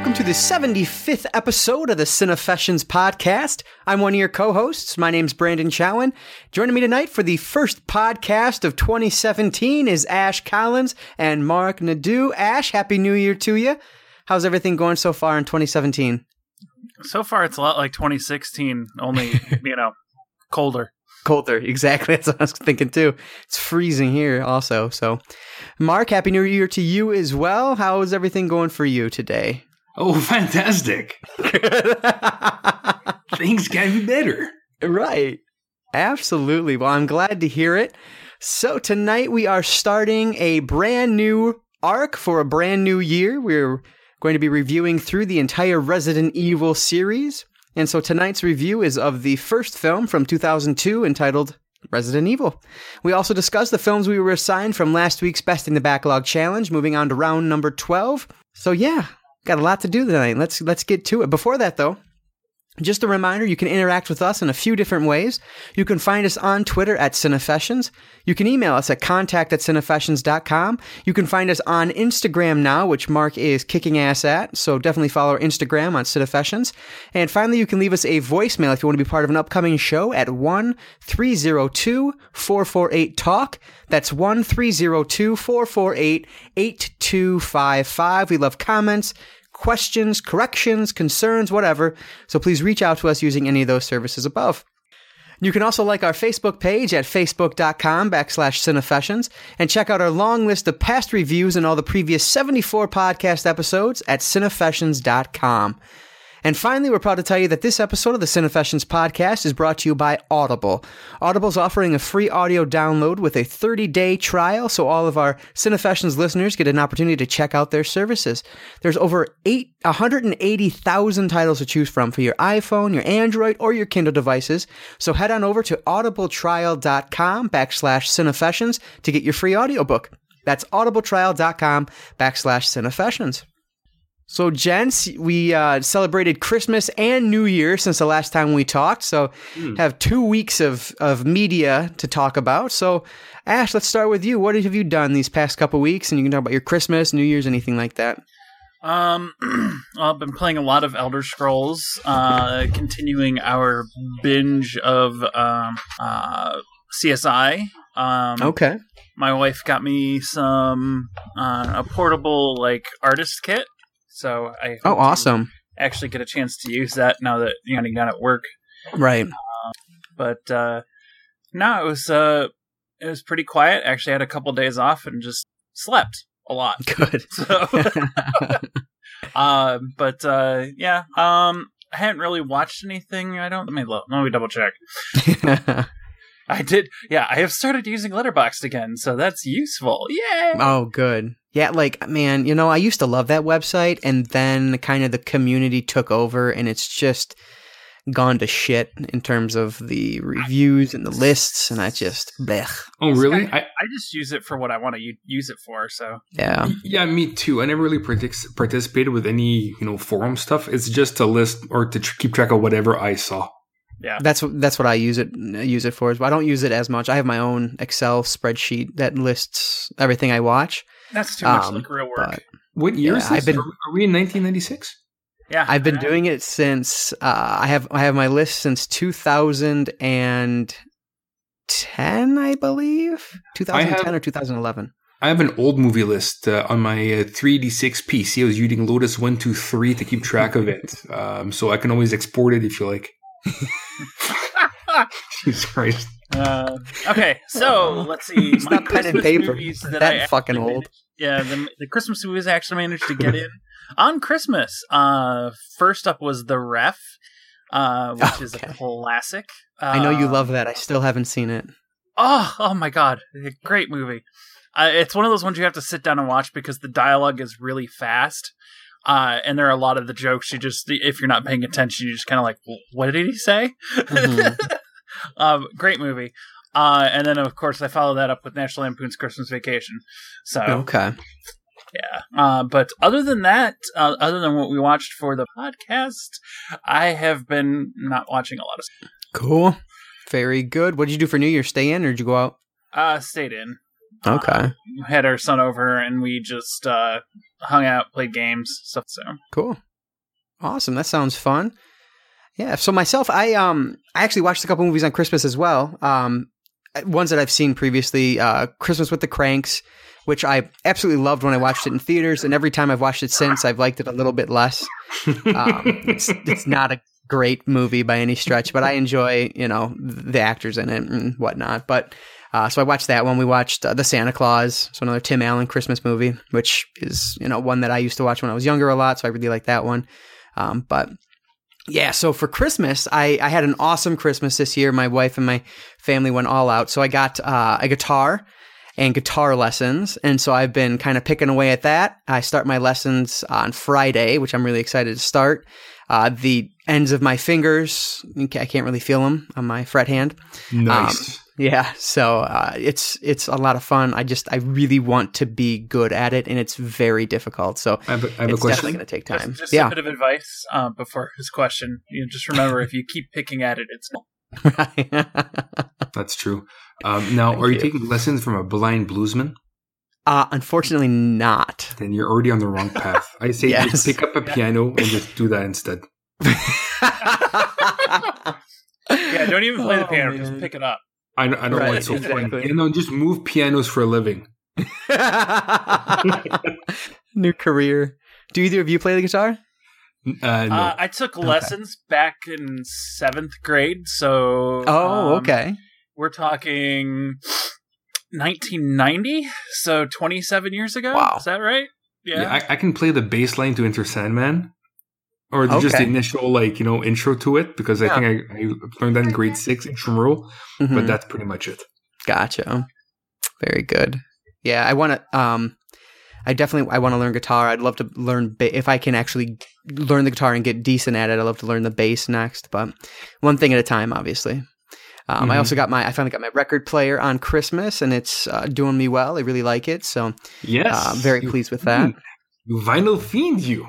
welcome to the 75th episode of the Cinefessions podcast. I'm one of your co-hosts. My name's Branden Chowen. Joining me tonight for the first podcast of 2017 is Ashe Collins and Marc Nadu. Ashe, happy new year to you. How's everything going so far in 2017? So far, it's a lot like 2016, only, you know, colder. Colder, exactly. That's what I was thinking too. It's freezing here also. So, Marc, happy new year to you as well. How is everything going for you today? Oh, fantastic. Things can be better. Right. Absolutely. Well, I'm glad to hear it. So, tonight we are starting a brand new arc for a brand new year. We're going to be reviewing through the entire Resident Evil series. And so tonight's review is of the first film from 2002 entitled Resident Evil. We also discussed the films we were assigned from last week's Best in the Backlog challenge, moving on to round number 12. So yeah, got a lot to do tonight. Let's let's get to it. Before that though, just a reminder, you can interact with us in a few different ways. You can find us on Twitter at Cinefessions. You can email us at contact at cinefessions.com. You can find us on Instagram now, which Marc is kicking ass at. So definitely follow our Instagram on Cinefessions. And finally, you can leave us a voicemail if you want to be part of an upcoming show at 1 302 448 TALK. That's 1 302 448 8255. We love comments questions, corrections, concerns, whatever. So please reach out to us using any of those services above. You can also like our Facebook page at facebook.com backslash cinefessions and check out our long list of past reviews and all the previous 74 podcast episodes at cinefessions.com. And finally, we're proud to tell you that this episode of the Cinefessions podcast is brought to you by Audible. Audible's offering a free audio download with a 30-day trial, so all of our Cinefessions listeners get an opportunity to check out their services. There's over eight, 180,000 titles to choose from for your iPhone, your Android, or your Kindle devices. So head on over to audibletrial.com backslash Cinefessions to get your free audiobook. That's audibletrial.com backslash Cinefessions. So, gents, we uh, celebrated Christmas and New Year since the last time we talked. So, mm. have two weeks of, of media to talk about. So, Ashe, let's start with you. What have you done these past couple weeks? And you can talk about your Christmas, New Year's, anything like that. Um, I've been playing a lot of Elder Scrolls, uh, continuing our binge of um, uh, CSI. Um, okay. My wife got me some uh, a portable like artist kit so I oh awesome actually get a chance to use that now that you know got at work. Right. Uh, but uh, no, it was uh, it was pretty quiet. Actually, I had a couple days off and just slept a lot. Good. So, uh, but uh, yeah, um, I hadn't really watched anything. I don't. Let me look. Let me double check. I did. Yeah, I have started using Letterboxd again, so that's useful. Yay! Oh, good. Yeah, like man, you know, I used to love that website, and then kind of the community took over, and it's just gone to shit in terms of the reviews and the lists, and I just blech. Oh, really? I, I just use it for what I want to use it for. So yeah, yeah, me too. I never really partic- participated with any you know forum stuff. It's just to list or to tr- keep track of whatever I saw. Yeah, that's that's what I use it use it for. I don't use it as much. I have my own Excel spreadsheet that lists everything I watch. That's too much um, like real work. What year yeah, is this? I've been, are we in 1996? Yeah, I've been doing it since uh, I have I have my list since 2010, I believe, 2010 have, or 2011. I have an old movie list uh, on my uh, 386 PC. I was using Lotus 123 to keep track of it, um, so I can always export it if you like. Jesus Christ. Uh, okay, so let's see. It's not pen and paper. That, that fucking old. yeah, the, the Christmas movies I actually managed to get in on Christmas. Uh, first up was The Ref, uh, which okay. is a classic. Uh, I know you love that. I still haven't seen it. Oh, oh my god, great movie. Uh, it's one of those ones you have to sit down and watch because the dialogue is really fast. Uh, and there are a lot of the jokes you just, if you're not paying attention, you just kind of like, what did he say? Mm-hmm. um, great movie. Uh, and then of course I follow that up with National Lampoon's Christmas Vacation. So okay, yeah. Uh, but other than that, uh, other than what we watched for the podcast, I have been not watching a lot of. Stuff. Cool, very good. What did you do for New Year's? Stay in or did you go out? Uh, stayed in. Okay. Uh, had our son over and we just uh, hung out, played games, stuff. So cool. Awesome. That sounds fun. Yeah. So myself, I um I actually watched a couple movies on Christmas as well. Um, ones that I've seen previously. Uh, Christmas with the Cranks, which I absolutely loved when I watched it in theaters, and every time I've watched it since, I've liked it a little bit less. Um, it's it's not a great movie by any stretch, but I enjoy you know the actors in it and whatnot. But uh, so I watched that one. We watched uh, the Santa Claus, so another Tim Allen Christmas movie, which is you know one that I used to watch when I was younger a lot. So I really like that one. Um, but yeah, so for Christmas, I, I had an awesome Christmas this year. My wife and my family went all out. So I got uh, a guitar and guitar lessons. And so I've been kind of picking away at that. I start my lessons on Friday, which I'm really excited to start. Uh, the ends of my fingers, I can't really feel them on my fret hand. Nice. Um, yeah, so uh, it's it's a lot of fun. I just I really want to be good at it, and it's very difficult. So I have a, I have it's a question. definitely going to take time. Just, just yeah, a bit of advice uh, before his question. You know, just remember if you keep picking at it, it's That's true. Um, now, Thank are you, you. taking lessons from a blind bluesman? uh, unfortunately not. Then you're already on the wrong path. I say Yes. just pick up a piano and just do that instead. yeah. Don't even play the Oh, piano; just pick it up. I, I don't Right, want so funny. exactly. You know, just move pianos for a living. New career. Do either of you play the guitar? Uh, no. Uh, I took lessons back in seventh grade, so Oh, um, okay. We're talking 1990, so 27 years ago. Wow. is that right? Yeah. yeah, I, I can play the bass line to Enter Sandman, or the, just the initial like you know intro to it because I think I, I learned that in grade six intramural, but Mhm. that's pretty much it. Gotcha. Very good. Yeah, I want to. Um, I definitely I want to learn guitar. I'd love to learn ba- if I can actually learn the guitar and get decent at it. I'd love to learn the bass next, but one thing at a time, obviously. Um, I Mhm. also got my I finally got my record player on Christmas, and it's uh, doing me well. I really like it, so Yes, uh, I'm very You- pleased with that. You vinyl fiend, you.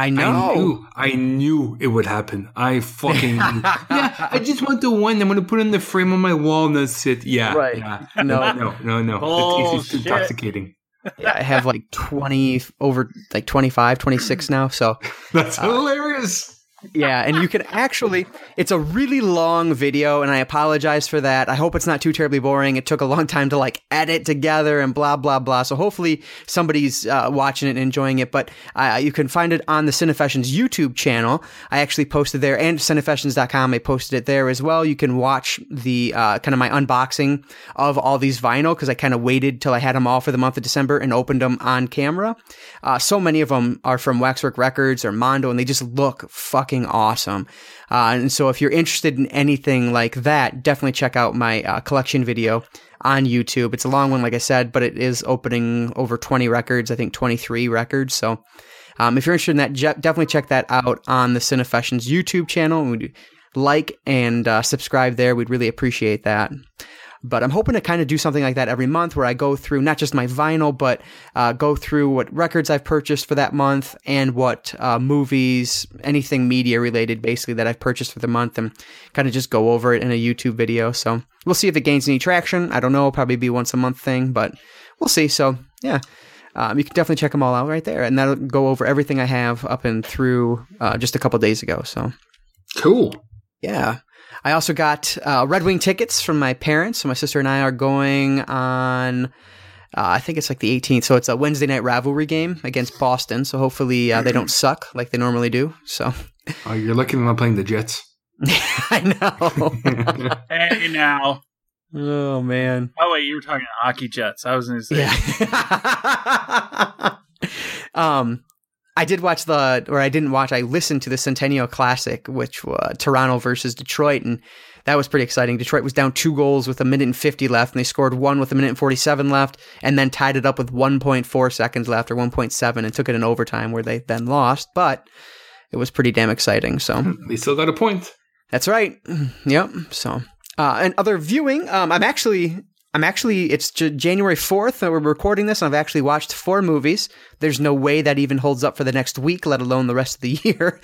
I I know. knew, I knew it would happen. I fucking yeah. I just want the one. I'm gonna put it in the frame on my wall and that's it. Yeah, Right. Yeah. No. no, no, no. The taste is intoxicating. Yeah, I have like 20 over like 25, 26 now, so That's Uh, hilarious. Yeah, and you can actually, it's a really long video, and I apologize for that. I hope it's not too terribly boring. It took a long time to like edit together and blah, blah, blah. So hopefully somebody's uh, watching it and enjoying it. But uh, you can find it on the Cinefessions YouTube channel. I actually posted there, and Cinefessions.com. I posted it there as well. You can watch the uh, kind of my unboxing of all these vinyl because I kind of waited till I had them all for the month of December and opened them on camera. Uh, so many of them are from Waxwork Records or Mondo, and they just look fucking awesome. Uh, and so, if you're interested in anything like that, definitely check out my uh, collection video on YouTube. It's a long one, like I said, but it is opening over 20 records. I think 23 records. So, um, if you're interested in that, je- definitely check that out on the Cinefessions YouTube channel. We'd like and uh, subscribe there. We'd really appreciate that. But I'm hoping to kind of do something like that every month where I go through not just my vinyl, but uh, go through what records I've purchased for that month and what uh, movies, anything media related, basically, that I've purchased for the month and kind of just go over it in a YouTube video. So we'll see if it gains any traction. I don't know, probably be once a month thing, but we'll see. So yeah. Um, you can definitely check them all out right there, and that'll go over everything I have up and through uh, just a couple days ago. So Cool. yeah. I also got uh, Red Wing tickets from my parents. So my sister and I are going on, uh, I think it's like the 18th. So it's a Wednesday night rivalry game against Boston. So hopefully uh, they don't suck like they normally do. So Oh, you're lucky I'm not playing the Jets. I know. Hey, now. oh, man. Oh wait, you were talking hockey jets. I was going to say. Yeah. um, I did watch the, or I didn't watch. I listened to the Centennial Classic, which was Toronto versus Detroit, and that was pretty exciting. Detroit was down two goals with a minute and fifty left, and they scored one with a minute and forty-seven left, and then tied it up with one point four seconds left, or one point seven, and took it in overtime, where they then lost. But it was pretty damn exciting. So They still got a point. that's right. Yep. So, uh, and other viewing, um, I'm actually, I'm actually, it's J- January 4th that we're recording this, and I've actually watched four movies. There's no way that even holds up for the next week, let alone the rest of the year.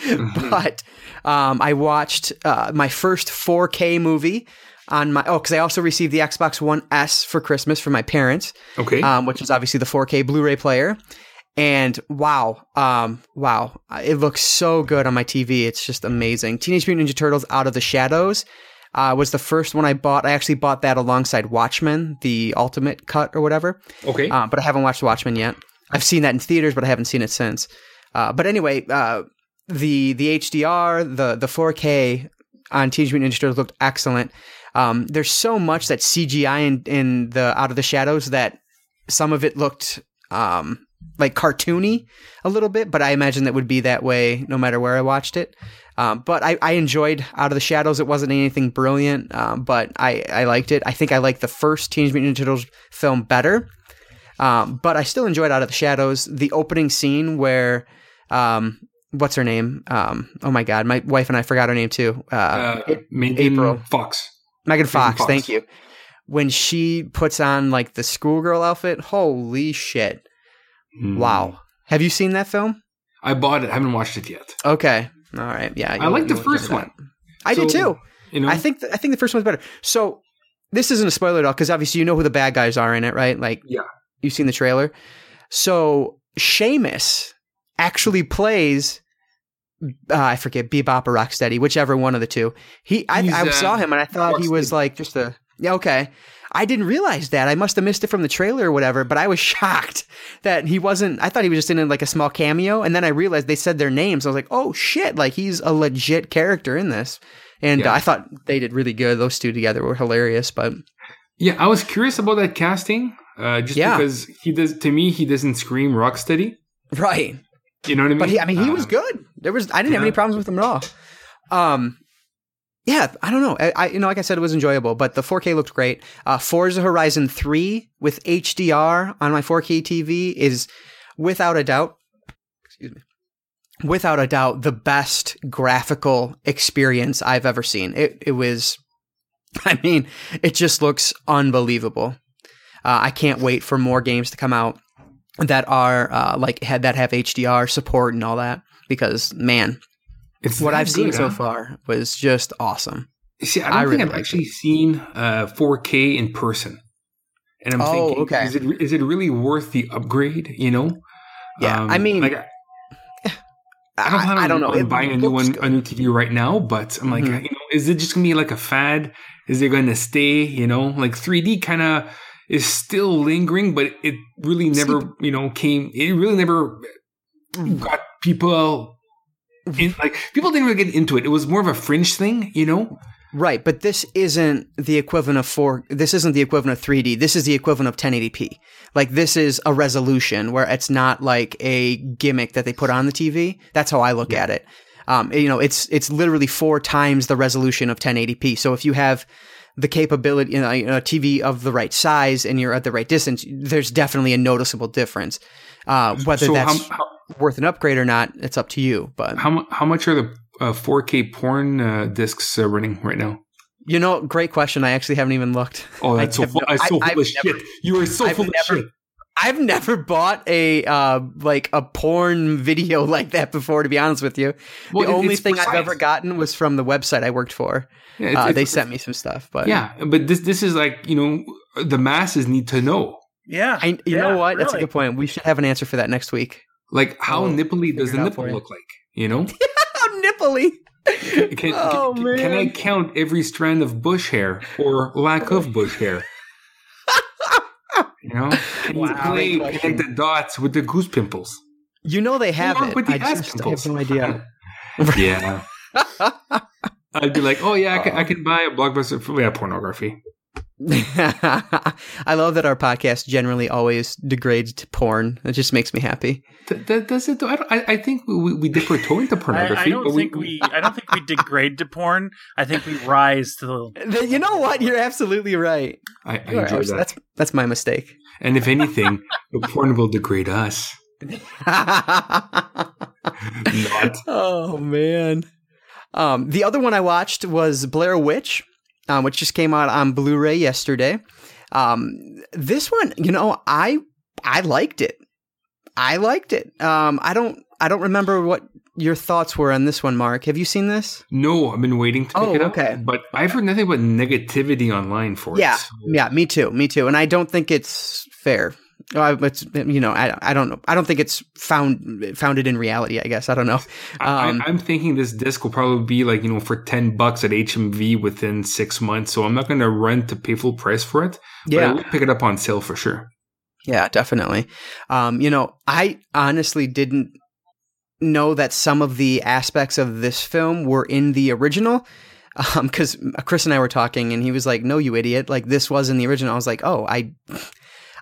but um, I watched uh, my first 4K movie on my, oh, because I also received the Xbox One S for Christmas from my parents Okay. um, which is obviously the 4K Blu-ray player. And wow, um, wow, it looks so good on my TV. It's just amazing. Teenage Mutant Ninja Turtles: Out of the Shadows uh, was the first one I bought. I actually bought that alongside Watchmen, the Ultimate Cut or whatever. Okay. Uh, but I haven't watched Watchmen yet. I've seen that in theaters, but I haven't seen it since. Uh, but anyway, uh, the the HDR, the the 4K on Teenage Mutant Ninja Turtles looked excellent. Um, there's so much that CGI in, in the Out of the Shadows that some of it looked um, like cartoony a little bit, but I imagine that would be that way no matter where I watched it. Um, but I, I enjoyed Out of the Shadows. It wasn't anything brilliant, um, but I, I liked it. I think I liked the first Teenage Mutant Ninja Turtles film better. Um, but I still enjoyed Out of the Shadows. The opening scene where, um, what's her name? Um, oh my God, my wife and I forgot her name too. Uh, Uh, it- April. Fox. Megan Fox, Fox. Thank you. When she puts on like the schoolgirl outfit, holy shit! Hmm. Wow. Have you seen that film? I bought it. I haven't watched it yet. Okay. All right. Yeah. I like the first one. I did So, too. You know, I think th- I think the first one's better. So this isn't a spoiler at all because obviously you know who the bad guys are in it, right? Like Yeah. you've seen the trailer. So Sheamus actually plays. Uh, I forget Bebop or Rocksteady, whichever one of the two. He, I, I uh, saw him and I thought he was like just a yeah. Okay, I didn't realize that. I must have missed it from the trailer or whatever. But I was shocked that he wasn't. I thought he was just in like a small cameo, and then I realized they said their names. I was like, oh shit! Like he's a legit character in this. And Yeah. I thought they did really good. Those two together were hilarious. But yeah, I was curious about that casting. Uh, just Yeah. because he does to me, he doesn't scream Rocksteady. right, You know what I mean? but he, I mean, he was Uh, good. There was I didn't have any problems with him at all. Um, yeah, I don't know. I, I you know, like I said, it was enjoyable. But the 4K looked great. Uh, Forza Horizon 3 with HDR on my 4K TV is without a doubt. Excuse me. Without a doubt, the best graphical experience I've ever seen. It it was. I mean, it just looks unbelievable. Uh, I can't wait for more games to come out that are uh, like had that have HDR support and all that because man, It's what I've seen good, so far was just awesome. See, I don't I think really I've actually seen uh, 4K in person, and I'm Oh, thinking, okay. is it is it really worth the upgrade? You know? Yeah, Um, I mean, like, I don't, plan I, on, don't know. It buying a new one, good. a new TV right now, but I'm like, Mhm. you know, is it just gonna be like a fad? Is it going to stay? You know, like 3D kind of is still lingering, but it really never, you know, came. It really never got people in. Like people didn't really get into it. It was more of a fringe thing, you know. Right, but this isn't the equivalent of four. This isn't the equivalent of 3D. This is the equivalent of 1080p. Like this is a resolution where it's not like a gimmick that they put on the TV. That's how I look at it. Um, you know, it's it's literally four times the resolution of 1080p. So if you have the capability, you know, a TV of the right size and you're at the right distance, there's definitely a noticeable difference. Uh, whether so that's how, how, worth an upgrade or not, it's up to you. But how how much are the uh, 4K porn uh, discs uh, running right now? you know, great question. I actually haven't even looked. Oh, that's I so full, no- that's so I- full I've of never- shit. You are so I've full never- of shit. I've never bought a uh, like a porn video like that before. To be honest with you, Well, the only thing for I've ever gotten was from the website I worked for. Yeah, it's- Uh, it's- they sent me some stuff, but Yeah, but this this is like you know the masses need to know Yeah. I, you Yeah, know what? That's a good point. We should have an answer for that next week. like how I'll nipply does the it out for nipple look like? You know, How nipply! can, oh can, man! can I count every strand of bush hair or lack of bush hair? You know, can Wow. you play Great connect the dots with the goose pimples? you know they have Or it. with the I ass just pimples. have no idea. Yeah, I'd be like, oh yeah, I can, I um, can buy a blockbuster for yeah pornography. I love that our podcast generally always degrades to porn. It just makes me happy. Th- that, does it? Though? I, don't, I, I think we, we dip our toe into I, pornography. I don't but think we. I don't think we degrade to porn. I think we rise to the. You know what? You're absolutely right. I, I enjoy abs- that. That's that's my mistake. And if anything, the porn will degrade us. Not. oh man. Um, the other one I watched was Blair Witch, um, which just came out on Blu-ray yesterday. Um, this one, you know, I I liked it. I liked it. Um, I don't I don't remember what your thoughts were on this one, Marc. Have you seen this? No, I've been waiting to pick Oh, it up. okay. But I've heard nothing but negativity online for Yeah, it. so- yeah, me too, me too. And I don't think it's fair. Uh, it's you know I, I don't know I don't think it's found founded in reality. I guess I don't know. Um, I, am thinking this disc will probably be like you know for ten bucks at HMV within six months. So I'm not going to run to pay full price for it. Yeah, I will pick it up on sale for sure. Yeah, definitely. Um, you know, I honestly didn't know that some of the aspects of this film were in the original because um, Chris and I were talking, and he was like, "No, you idiot! Like this was in the original." I was like, "Oh, I."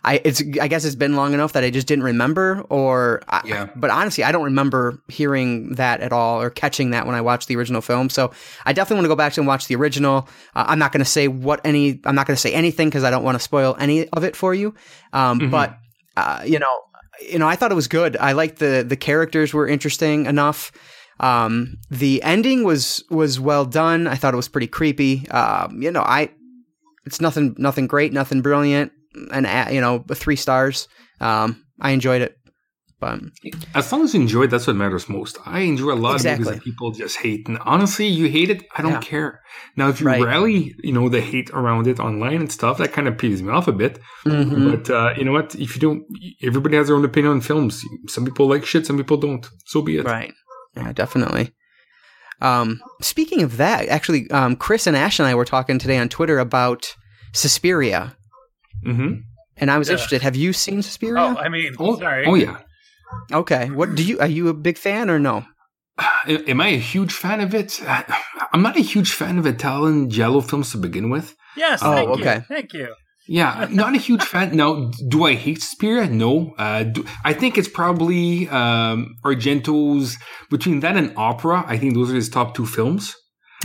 I it's I guess it's been long enough that I just didn't remember or yeah. But honestly I don't remember hearing that at all or catching that when I watched the original film so I definitely want to go back and watch the original uh, I'm not going to say what any I'm not going to say anything because I don't want to spoil any of it for you um, mm-hmm. but uh, you know you know I thought it was good I liked the the characters were interesting enough um, the ending was was well done. I thought it was pretty creepy. Um, you know, I it's nothing nothing great, nothing brilliant, and you know, three stars. Um, I enjoyed it. But as long as you enjoy, that's what matters most. I enjoy a lot exactly. of movies that people just hate, and honestly, you hate it, I don't yeah. care. Now, if you right. rally, you know, the hate around it online and stuff, that kind of pisses me off a bit. Mm-hmm. But uh, you know what? If you don't, everybody has their own opinion on films. Some people like shit, some people don't. So be it. Right. Yeah, definitely. Um, speaking of that, actually, um, Chris and Ashe and I were talking today on Twitter about Suspiria. Mm-hmm. And I was yeah. interested. Have you seen Suspiria? Oh, I mean, oh, sorry. Oh, yeah. Okay. What do you? Are you a big fan or no? Am I a huge fan of it? I'm not a huge fan of Italian giallo films to begin with. Yes. Oh, okay. You. Thank you. Yeah, not a huge fan. Now, do I hate Suspiria? No. Uh, do, I think it's probably um, Argento's between that and Opera. I think those are his top two films.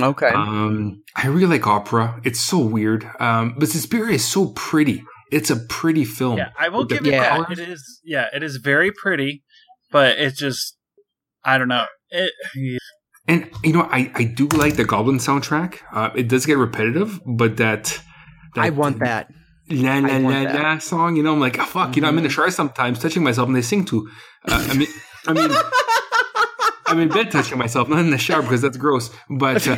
Okay. Um, I really like Opera. It's so weird. Um, but Suspiria is so pretty. It's a pretty film. Yeah, I will give it yeah. that. It is. Yeah, it is very pretty, but it's just. I don't know. It. And you know, I I do like the Goblin soundtrack. Uh, it does get repetitive, but that. that I want that la la la la song. You know, I'm like, oh, fuck. Mm-hmm. You know, I'm in the mm-hmm. shower sometimes, touching myself, and they sing to. Uh, I mean, I mean, I'm in bed touching myself, not in the shower because that's gross. But uh,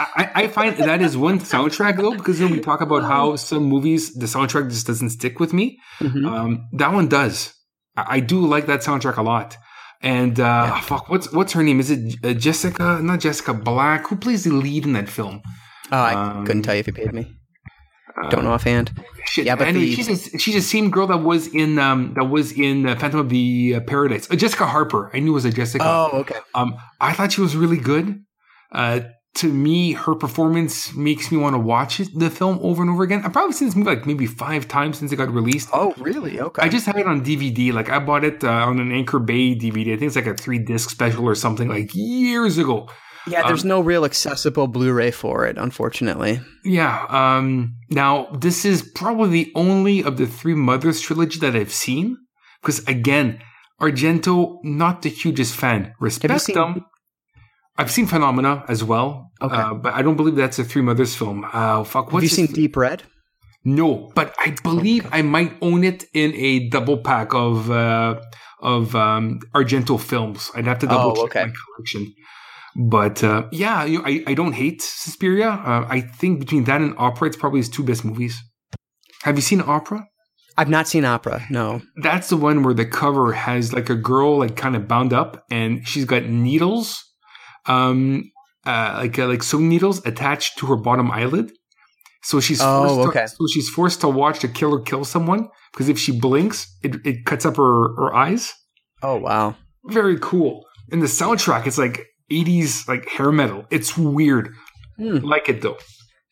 I, I, find that is one soundtrack though, because when we talk about how some movies the soundtrack just doesn't stick with me, mm-hmm. um, that one does. I, I, do like that soundtrack a lot. And uh, yeah. fuck, what's what's her name? Is it uh, Jessica? Not Jessica Black. Who plays the lead in that film? Oh, I um, couldn't tell you if you paid me. Don't know offhand. Shit. Yeah, but anyway, the, she's a, she's the same girl that was in um that was in uh, Phantom of the uh, Paradise. Uh, Jessica Harper. I knew it was a Jessica. Oh, okay. Um, I thought she was really good. Uh, to me, her performance makes me want to watch it, the film over and over again. I've probably seen this movie like maybe five times since it got released. Oh, really? Okay. I just had it on DVD. Like I bought it uh, on an Anchor Bay DVD. I think it's like a three disc special or something like years ago. Yeah, there's um, no real accessible Blu-ray for it, unfortunately. Yeah. Um, now, this is probably the only of the Three Mothers trilogy that I've seen. Because again, Argento, not the hugest fan. Respect seen- them. I've seen Phenomena as well. Okay. Uh, but I don't believe that's a Three Mothers film. Uh, fuck, what's Have you seen Deep Red? No, but I believe okay. I might own it in a double pack of uh, of um, Argento films. I'd have to double oh, check okay. my collection. But uh, yeah, you know, I, I don't hate Suspiria. Uh, I think between that and Opera, it's probably his two best movies. Have you seen Opera? I've not seen Opera. No. That's the one where the cover has like a girl like kind of bound up, and she's got needles, um, uh, like uh, like sewing needles attached to her bottom eyelid. So she's forced oh, okay. to, so she's forced to watch the killer kill someone because if she blinks, it, it cuts up her, her eyes. Oh wow! Very cool. And the soundtrack, it's like 80s like hair metal. It's weird. Hmm. Like it though.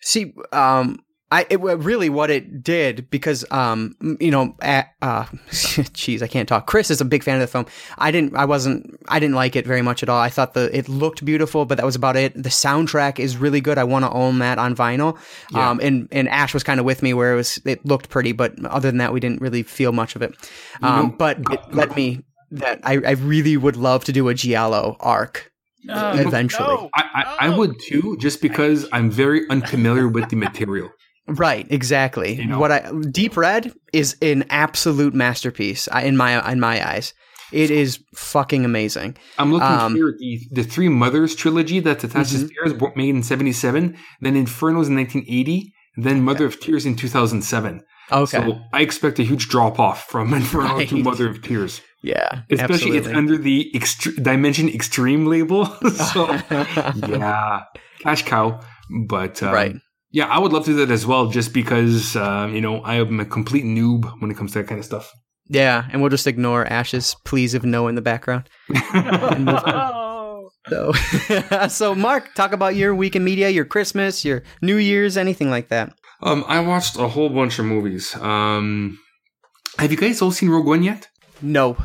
See, um, I it really what it did because um you know at, uh jeez I can't talk. Chris is a big fan of the film. I didn't I wasn't I didn't like it very much at all. I thought the it looked beautiful, but that was about it. The soundtrack is really good. I want to own that on vinyl. Yeah. Um and and Ashe was kind of with me where it was it looked pretty, but other than that we didn't really feel much of it. Um but it led me that I, I really would love to do a Giallo arc no, eventually. No, I, I, I, would too, just because I'm very unfamiliar with the material. Right, exactly. You know? What I Deep Red is an absolute masterpiece in my in my eyes. It is fucking amazing. I'm looking um, here at the, the Three Mothers trilogy that's attached mm-hmm. to Stairs, made in 77, then Inferno's in 1980, then Mother of Tears in 2007. Okay. So I expect a huge drop off from Inferno Right. to Mother of Tears. Yeah. Especially it's under the extre- Dimension Extreme label. so yeah, cash cow. But um, Right. yeah, I would love to do that as well, just because uh, you know I am a complete noob when it comes to that kind of stuff. Yeah, and we'll just ignore Ashe's pleas of no in the background. Oh. So, so Marc, talk about your week in media, your Christmas, your New Year's, anything like that. Um, I watched a whole bunch of movies. Um, have you guys all seen Rogue One yet? No.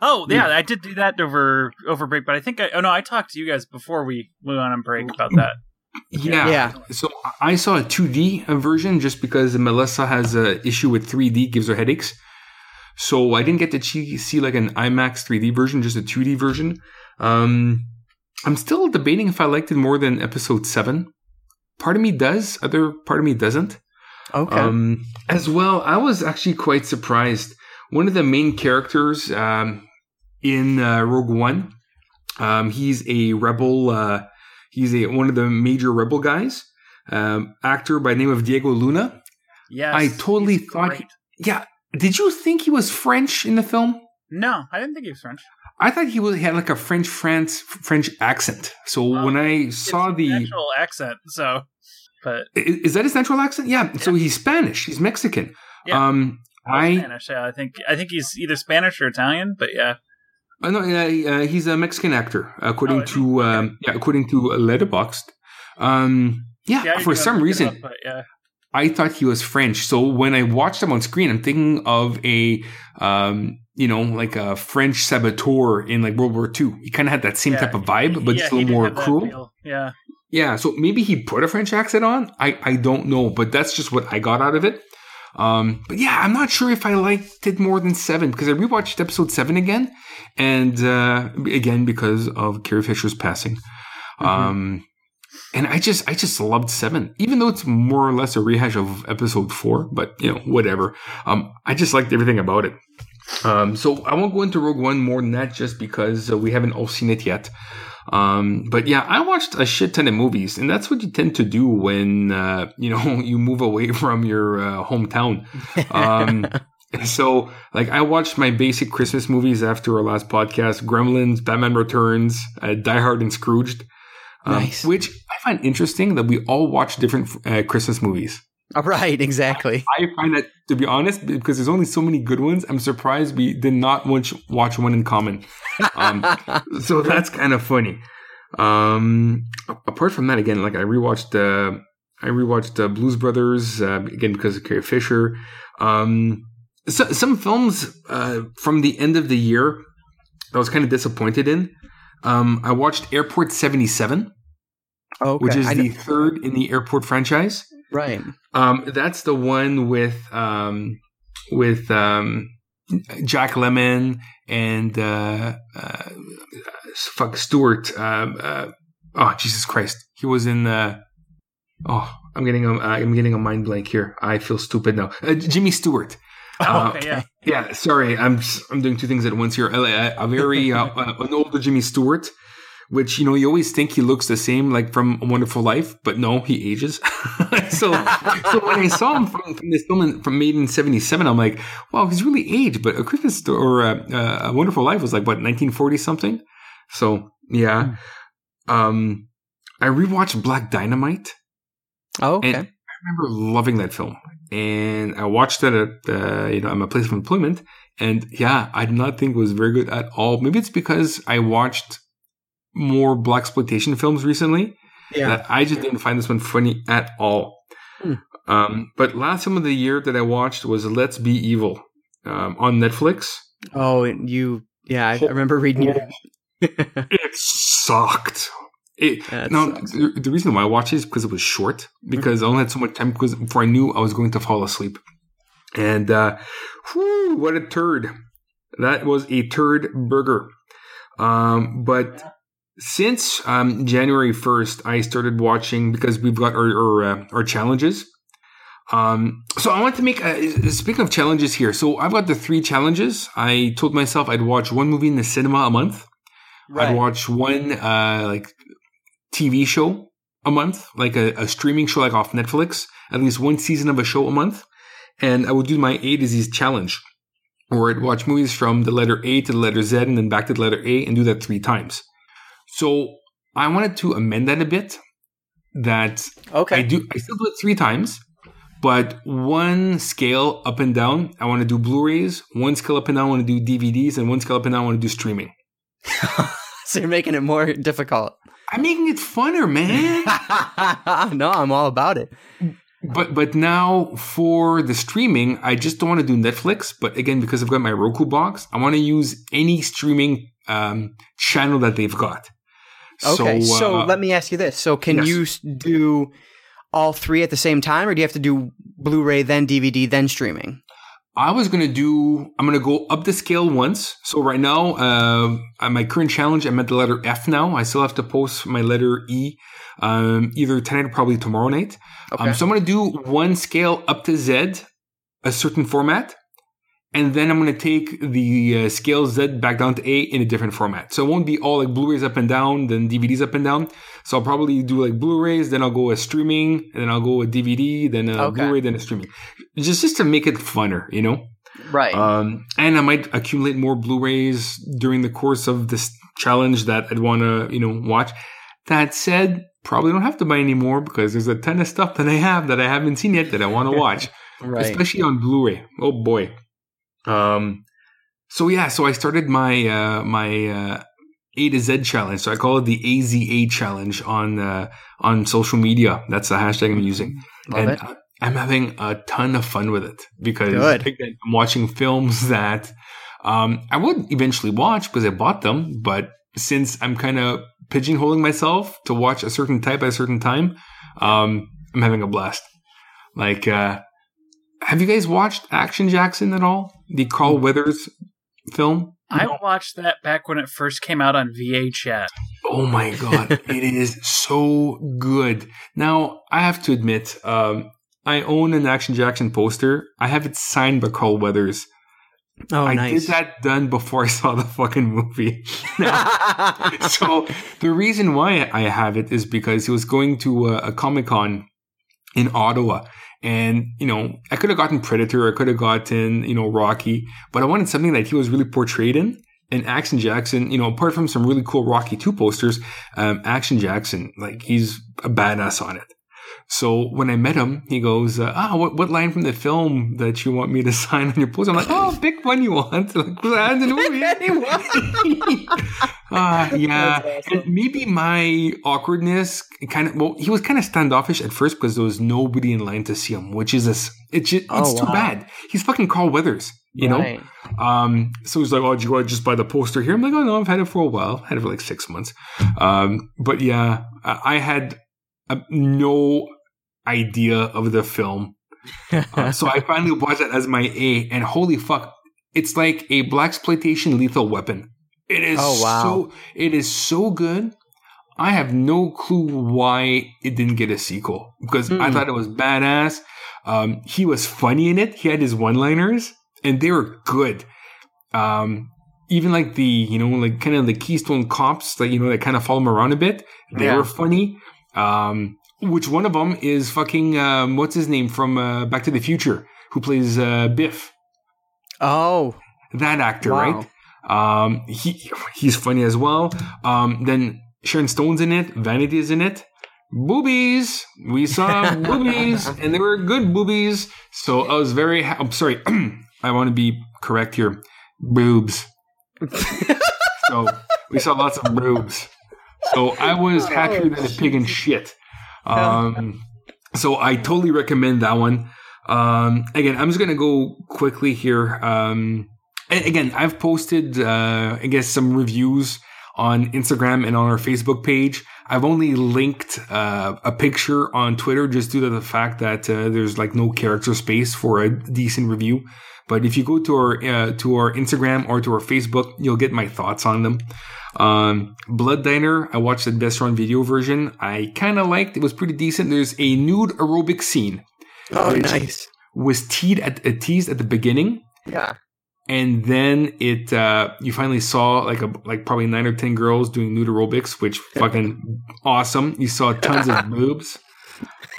Oh yeah, I did do that over over break, but I think I oh no, I talked to you guys before we went on and break about that. Yeah. Yeah. So I saw a 2D version just because Melissa has a issue with 3D, gives her headaches. So I didn't get to see like an IMAX 3D version, just a 2D version. Um, I'm still debating if I liked it more than episode 7. Part of me does, other part of me doesn't. Okay. Um, as well, I was actually quite surprised. One of the main characters um, in uh, Rogue One, um, he's a rebel. Uh, he's a one of the major rebel guys. Um, actor by the name of Diego Luna. Yes, I totally thought. great. yeah, did you think he was French in the film? No, I didn't think he was French. I thought he was he had like a French France French accent. So Well, when I saw the natural accent, so but I- is that his natural accent? Yeah. So he's Spanish. He's Mexican. Yeah. Um, I Spanish. Yeah, I think I think he's either Spanish or Italian, but yeah. Uh, no, uh, he's a Mexican actor, according Oh, to um, yeah, according to Letterboxd. Um, yeah, Yeah, for some reason, up, but yeah. I thought he was French. So when I watched him on screen, I'm thinking of a, um, you know, like a French saboteur in like World War II. He kind of had that same Yeah, type of vibe, but yeah, just a little more cruel. feel. Yeah. Yeah, so maybe he put a French accent on. I, I don't know, but that's just what I got out of it. Um, but yeah, I'm not sure if I liked it more than seven because I rewatched episode seven again, and uh, again because of Carrie Fisher's passing. Um, and I just I just loved seven, even though it's more or less a rehash of episode four. But you know, whatever. Um, I just liked everything about it. Um, so I won't go into Rogue One more than that, just because uh, we haven't all seen it yet. Um, but yeah, I watched a shit ton of movies, and that's what you tend to do when uh, you know you move away from your uh, hometown. Um, so like I watched my basic Christmas movies after our last podcast: Gremlins, Batman Returns, uh, Die Hard, and Scrooged. Um, Nice. Which I find interesting that we all watch different uh, Christmas movies. Right, exactly. I find that, to be honest, because there's only so many good ones, I'm surprised we did not watch, watch one in common. Um, so that's kind of funny. Um, apart from that, again, like I rewatched, uh, I rewatched uh, Blues Brothers uh, again because of Carrie Fisher. Um, so, some films uh, from the end of the year I was kind of disappointed in. Um, I watched Airport 77, okay. which is I the third in the Airport franchise. Right. Um, that's the one with um, with um, Jack Lemmon and uh, uh, fuck Stewart. Um, uh, oh Jesus Christ, he was in. Uh, oh, I'm getting a I'm getting a mind blank here. I feel stupid now. Uh, Jimmy Stewart. Oh, Uh, okay, yeah. Yeah, sorry, I'm I'm doing two things at once here. A, a- a very uh, uh, an older Jimmy Stewart, which you know you always think he looks the same, like from A Wonderful Life, but no, he ages. so, so when I saw him from, from this film in, from made in '77, I'm like, wow, he's really aged. But A Christmas Sto- or uh, uh, A Wonderful Life was like what 1940 something. So yeah, um, I rewatched Black Dynamite. Oh, okay. And I remember loving that film, and I watched it at uh, you know at my place of employment, and yeah, I did not think it was very good at all. Maybe it's because I watched more black exploitation films recently yeah. that I just didn't find this one funny at all. Hmm. Um, but last film of the year that I watched was Let's Be Evil um, on Netflix. Oh, and you. Yeah, I, I remember reading your. It sucked. It, now, the, the reason why I watched it is because it was short, because I only had so much time because before I knew I was going to fall asleep. And, uh, whew, what a turd. That was a turd burger. Um, but since, um, January 1st, I started watching because we've got our, our, uh, our challenges. Um, so I want to make, a, speaking of challenges here, so I've got the three challenges. I told myself I'd watch one movie in the cinema a month. I'd watch one uh, like TV show a month, like a, a streaming show, like off Netflix. At least one season of a show a month, and I would do my A to Z challenge, where I'd watch movies from the letter A to the letter Z and then back to the letter A and do that three times. So I wanted to amend that a bit. That Okay. I do, I still do it three times, but one scale up and down, I want to do Blu-rays. One scale up and down, I want to do DVDs, and one scale up and down, I want to do streaming. so you're making it more difficult. I'm making it funner, man. no, I'm all about it. But but now for the streaming, I just don't want to do Netflix. But again, because I've got my Roku box, I want to use any streaming um, channel that they've got. Okay, so, uh, let me ask you this: So can yes. you do all three at the same time, or do you have to do Blu-ray, then DVD, then streaming? I was gonna do. I'm gonna go up the scale once. So right now, uh, my current challenge, I'm at the letter F now. I still have to post my letter E, um, either tonight or probably tomorrow night. Okay. Um, so I'm gonna do one scale up to Z, a certain format, and then I'm gonna take the uh, scale Z back down to A in a different format. So it won't be all like Blu-rays up and down, then DVDs up and down. So I'll probably do like Blu-rays, then I'll go a streaming, and then I'll go a DVD, then a Okay. Blu-ray, then a streaming. Just just to make it funner, you know. right. Um, and I might accumulate more Blu-rays during the course of this challenge that I'd want to, you know, watch. That said, probably don't have to buy any more because there's a ton of stuff that I have that I haven't seen yet that I want to watch, right. especially on Blu-ray. Oh boy. Um, so yeah, so I started my uh, my uh, A to Z challenge. So I call it the AZA challenge on uh, on social media. That's the hashtag I'm using Love and it. I'm having a ton of fun with it because. I'm watching films that um, I would eventually watch because I bought them, but since I'm kind of pigeonholing myself to watch a certain type at a certain time, um, I'm having a blast. Like, uh, have you guys watched Action Jackson at all? The Carl Weathers film? I watched that back when it first came out on VHS. Oh my god, it is so good. Now, I have to admit, um, I own an Action Jackson poster. I have it signed by Carl Weathers. Oh, I nice. did that done before I saw the fucking movie. so the reason why I have it is because he was going to a, a Comic Con in Ottawa. And, you know, I could have gotten Predator, I could have gotten, you know, Rocky, but I wanted something that he was really portrayed in. And Action Jackson, you know, apart from some really cool Rocky 2 posters, um, Action Jackson, like, he's a badass on it. So when I met him, he goes, uh, "Ah, what, what line from the film that you want me to sign on your poster?" I'm like, "Oh, pick one you want." Like, "I don't know." Ah, yeah. Awesome. And maybe my awkwardness kind of well, he was kind of standoffish at first because there was nobody in line to see him, which is a just, Oh, it's too bad. He's fucking Carl Weathers, you know. Um, so he's like, "Oh, did you want to just buy the poster here?" I'm like, "Oh no, I've had it for a while. I've had it for like six months." Um, but yeah, I I had uh, no idea of the film, Uh, so I finally watched it as my A, and holy fuck, it's like a black exploitation lethal weapon. It is Oh, wow. so it is so good. I have no clue why it didn't get a sequel because I Hmm. thought it was badass. Um, he was funny in it. He had his one-liners, and they were good. Um, even like the you know like kind of the Keystone cops that you know that kind of follow him around a bit. They Yeah. were funny. Um, which one of them is fucking um, what's his name from uh, Back to the Future who plays uh, Biff? Oh, That actor, Wow. right? Um, he he's funny as well. Um, then Sharon Stone's in it. Vanity is in it. Boobies. We saw boobies, and they were good boobies. So I was very. Ha- I'm sorry. I want to be correct here. Boobs. so we saw lots of boobs. So I was happier than a pig in shit. Um, so I totally recommend that one. Um, again, I'm just gonna go quickly here. Um, again, I've posted, uh, I guess, some reviews on Instagram and on our Facebook page. I've only linked uh, a picture on Twitter just due to the fact that uh, there's like no character space for a decent review. But if you go to our uh, to our Instagram or to our Facebook, you'll get my thoughts on them. Um, Blood Diner, I watched the Vestron Video version. I kind of liked. It was pretty decent. There's a nude aerobic scene oh, nice. was teased at, uh, teased at the beginning Yeah. And then it uh you finally saw like a like probably nine or ten girls doing nude aerobics which fucking awesome you saw tons of boobs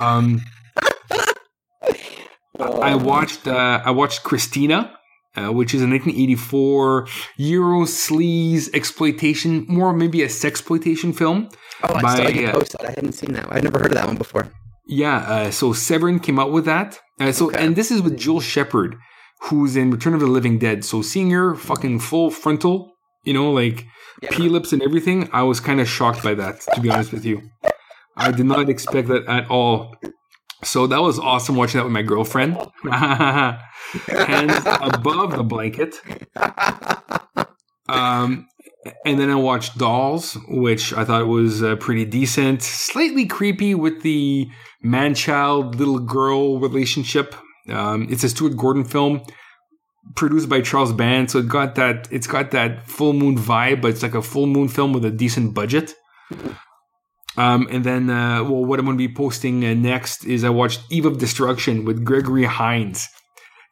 um I watched uh, I watched Christina, uh, which is a 1984 Euro sleaze exploitation, more maybe a sexploitation film. Oh, I by, I can uh, post that. I haven't seen that. I'd never heard of that one before. Yeah, uh, so Severin came out with that. Uh, so Okay. and this is with Jewel Shepard, who's in Return of the Living Dead. So seeing her fucking full frontal, you know, like Yeah. pea lips and everything, I was kind of shocked by that. To be honest with you, I did not expect that at all. So that was awesome watching that with my girlfriend. Hands above the blanket. Um, and then I watched Dolls, which I thought was uh, pretty decent. Slightly creepy with the man child, little girl relationship. Um, it's a Stuart Gordon film produced by Charles Band, so it got that it's got that full moon vibe, but it's like a full moon film with a decent budget. Um, and then, uh, well, what I'm going to be posting uh, next is I watched Eve of Destruction with Gregory Hines,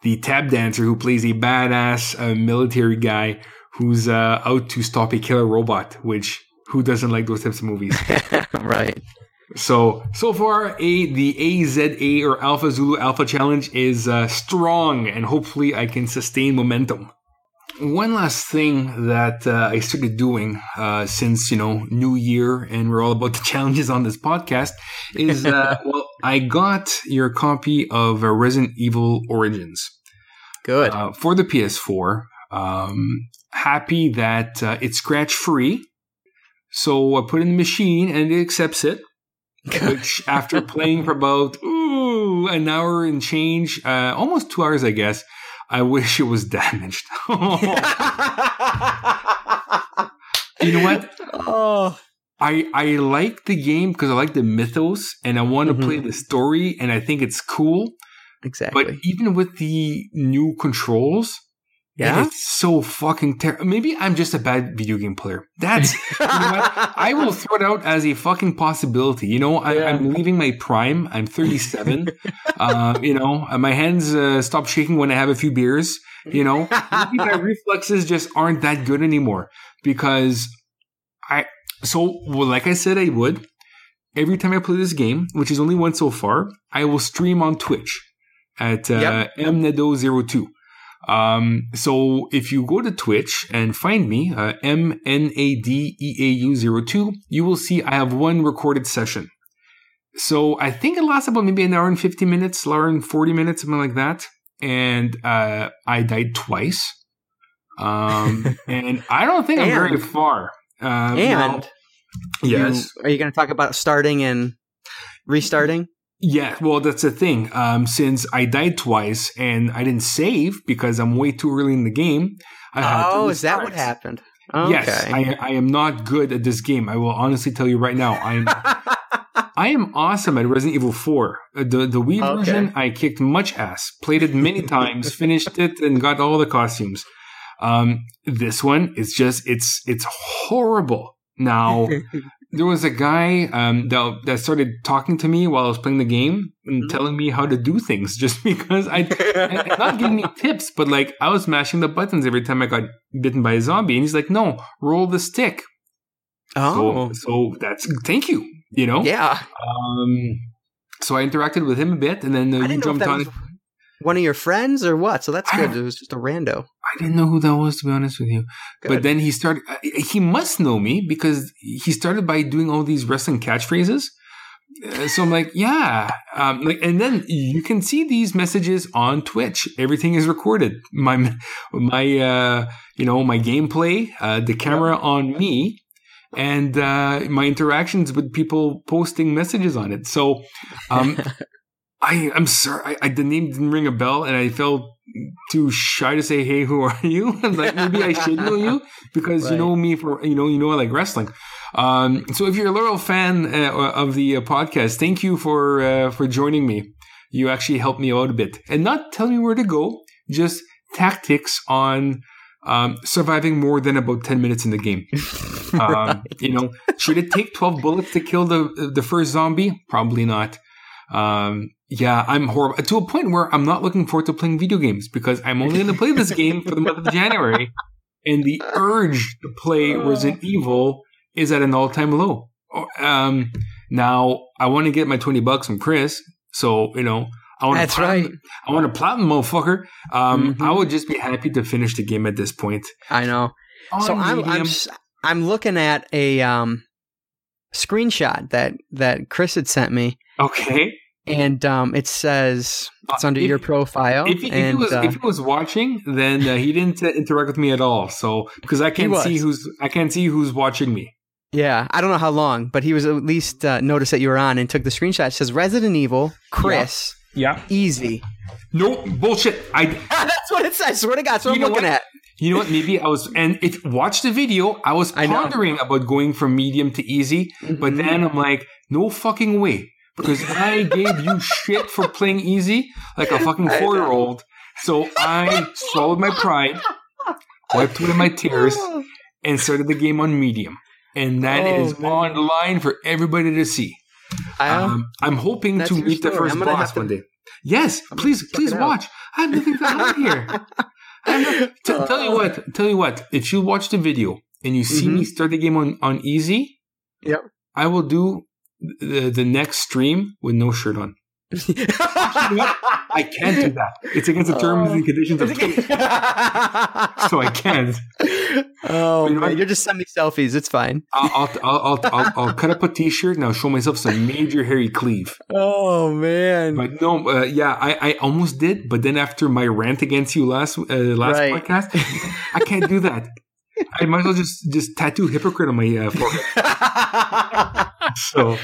the tap dancer who plays a badass uh, military guy who's uh, out to stop a killer robot. Which who doesn't like those types of movies? right. So so far, a the AZA or Alpha Zulu Alpha Challenge is uh, strong, and hopefully, I can sustain momentum. One last thing that uh, I started doing uh, since you know New Year, and we're all about the challenges on this podcast, is uh, well, I got your copy of uh, Resident Evil Origins Good. uh, for the PS4. Um, happy that uh, it's scratch free. So I put it in the machine and it accepts it. Which, after playing for about ooh, an hour and change, uh, almost two hours, I guess, I wish it was damaged. you know what? oh. I I like the game because I like the mythos and I want to Mhm. play the story and I think it's cool. Exactly. But even with the new controls, yeah. It's so fucking terrible. Maybe I'm just a bad video game player. That's you know what? I will throw it out as a fucking possibility. You know, I, Yeah. I'm leaving my prime. I'm 37. uh, you know, uh, my hands uh, stop shaking when I have a few beers. You know, maybe my reflexes just aren't that good anymore because I. So, well, like I said, I would every time I play this game, which is only one so far. I will stream on Twitch at uh, mnadeau02. Um, so if you go to Twitch and find me, uh, M N A D E A U 02, you will see I have one recorded session. So I think it lasts about maybe an hour and 50 minutes, hour and 40 minutes, something like that. And, uh, I died twice. Um, and I don't think I'm very far. Um, and yes. you- are you going to talk about starting and restarting? Yeah, well, that's the thing. Um, since I died twice and I didn't save because I'm way too early in the game, I had Oh, is that what happened? Okay. Yes, I, I am not good at this game. I will honestly tell you right now. I am I am awesome at Resident Evil 4. Uh, The the Wii Okay. version, I kicked much ass. Played it many times, finished it, and got all the costumes. Um, this one, is just it's it's horrible. Now there was a guy um, that that started talking to me while I was playing the game and Mhm. telling me how to do things, just because I and- not giving me tips, but like I was mashing the buttons every time I got bitten by a zombie, and he's like, "No, roll the stick." oh, So, so that's thank you. You know, yeah. um, so I interacted with him a bit, and then uh, you didn't know if jumped on. was one of your friends or what. So that's good. It was just a rando. I didn't know who that was, to be honest with you. But then he started. uh, He must know me because he started by doing all these wrestling catchphrases. Uh, so I'm like, yeah, um, like, and then you can see these messages on Twitch. Everything is recorded. My, my, uh, you know, my gameplay, uh, the camera on me, and uh, my interactions with people posting messages on it. So, um, I, I'm sorry, I, I, the name didn't ring a bell, and I felt too shy to say, "Hey, who are you?" I'm like, maybe I should know you because you know me for you know you know I like wrestling. Um, so if you're a loyal fan uh, of the uh, podcast, thank you for uh, for joining me. You actually helped me out a bit, and not tell me where to go, just tactics on um, surviving more than about ten minutes in the game. Um, you know, should it take twelve bullets to kill the the first zombie? Probably not. Um, yeah, I'm horrible to a point where I'm not looking forward to playing video games because I'm only going to play this game for the month of January, and the urge to play Resident Evil is at an all-time low. Um, now I want to get my twenty bucks from Chris, so you know I want That's to right. I want to platinum, motherfucker. Um, Mhm. I would just be happy to finish the game at this point. I know. so On I'm I'm, s- I'm looking at a um screenshot that that Chris had sent me, okay. And um it says it's Uh, under if- your profile, If, he- if and he was uh, if he was watching, then uh, he didn't uh, interact with me at all. So because I can't see who's I can't see who's watching me. yeah, I don't know how long, but he was at least uh, noticed that you were on and took the screenshot. It says Resident Evil, Chris, Yeah. easy. No bullshit. I That's what it says. I swear to God, that's what I'm looking what? at. You know what? Maybe I was, and if watch the video, I was I pondering about going from medium to easy, but Mhm. then I'm like, no fucking way, because I gave you shit for playing easy like a fucking four year old. So I swallowed my pride, wiped away my tears, and started the game on medium, and that Oh, is man. on line for everybody to see. I, Um, I'm hoping That's to meet the first boss have to- one day. Yes, I'm please, please watch. I have nothing to hide here. T- tell you what, tell you what. If you watch the video and you see me start the game on on easy, Mm-hmm. Yep. I will do the the next stream with no shirt on. I can't do that. It's against the terms Oh. and conditions of Twitch, so I can't. oh You know man, you're just sending me selfies. It's fine. I'll I'll I'll, I'll, I'll, I'll cut up a t-shirt and I'll show myself some major hairy cleave. Oh man. But no, uh, yeah, I, I almost did, but then after my rant against you last uh, last Right. podcast, I can't do that. I might as well just just tattoo hypocrite on my uh, forehead. So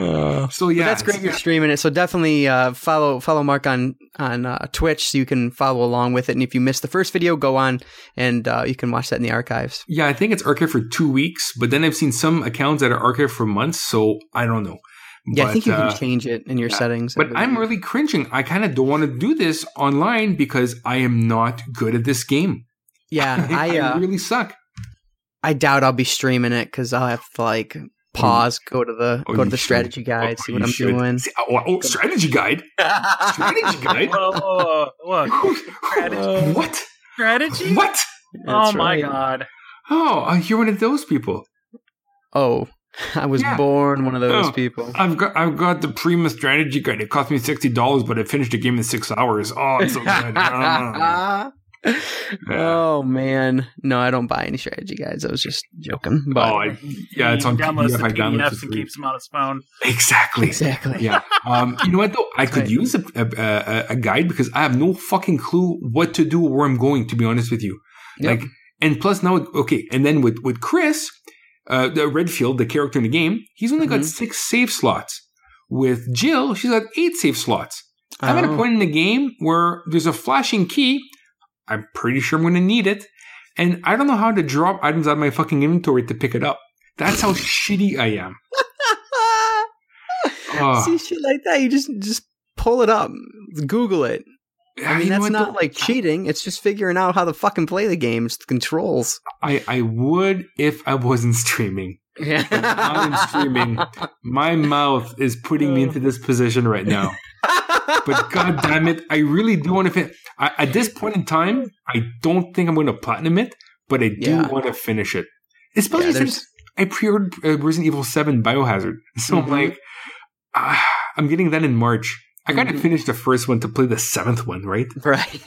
Uh, so yeah, But that's great. You're streaming it, so definitely uh, follow follow Marc on on uh, Twitch so you can follow along with it. And if you missed the first video, go on and uh, you can watch that in the archives. Yeah, I think it's archived for two weeks, but then I've seen some accounts that are archived for months, so I don't know. Yeah, I think you uh, can change it in your yeah. settings. But I'm really cringing. I kind of don't want to do this online because I am not good at this game. yeah. I uh, really suck. I doubt I'll be streaming it because I'll have to like pause, go to the Oh, go to you the should. strategy guide, Oh, see what I'm should. doing. See- oh, oh, strategy guide. Strategy guide. Whoa, whoa, whoa, look, strategy. what? strategy? What? Oh That's my right. god. Oh, uh, you're one of those people. Oh, I was Yeah. born one of those Oh. people. I've got I've got the Prima strategy guide. It cost me sixty dollars, but I finished the game in six hours. Oh, it's so good. Oh man, no, I don't buy any strategy guides. I was just joking. But oh, I, yeah, it's on he downloads PDF. the I download it PDFs for and keeps them on his phone. Exactly. exactly. Yeah. Um, you know what though? I could Right. use a, a, a, a guide because I have no fucking clue what to do or where I'm going. To be honest with you, Yep. like, and plus now, okay, and then with with Chris, uh, the Redfield, the character in the game, he's only got Mhm. six save slots. With Jill, she's got eight save slots. I'm at a Oh. point in the game where there's a flashing key. I'm pretty sure I'm going to need it. And I don't know how to drop items out of my fucking inventory to pick it up. That's how shitty I am. Oh, See shit like that, you just just pull it up, Google it. I mean, that's not though? like cheating. It's just figuring out how to fucking play the game. It's the controls. I, I would if I wasn't streaming. Yeah, I'm streaming. My mouth is putting me into this position right now. But god damn it, I really do want to finish. I, At this point in time, I don't think I'm going to platinum it, but I do Yeah. want to finish it. Especially Yeah, since I pre-ordered uh, Resident Evil 7 Biohazard. So I'm Mhm. like, ah, I'm getting that in March. I got to Mhm. finish the first one to play the seventh one, right? right.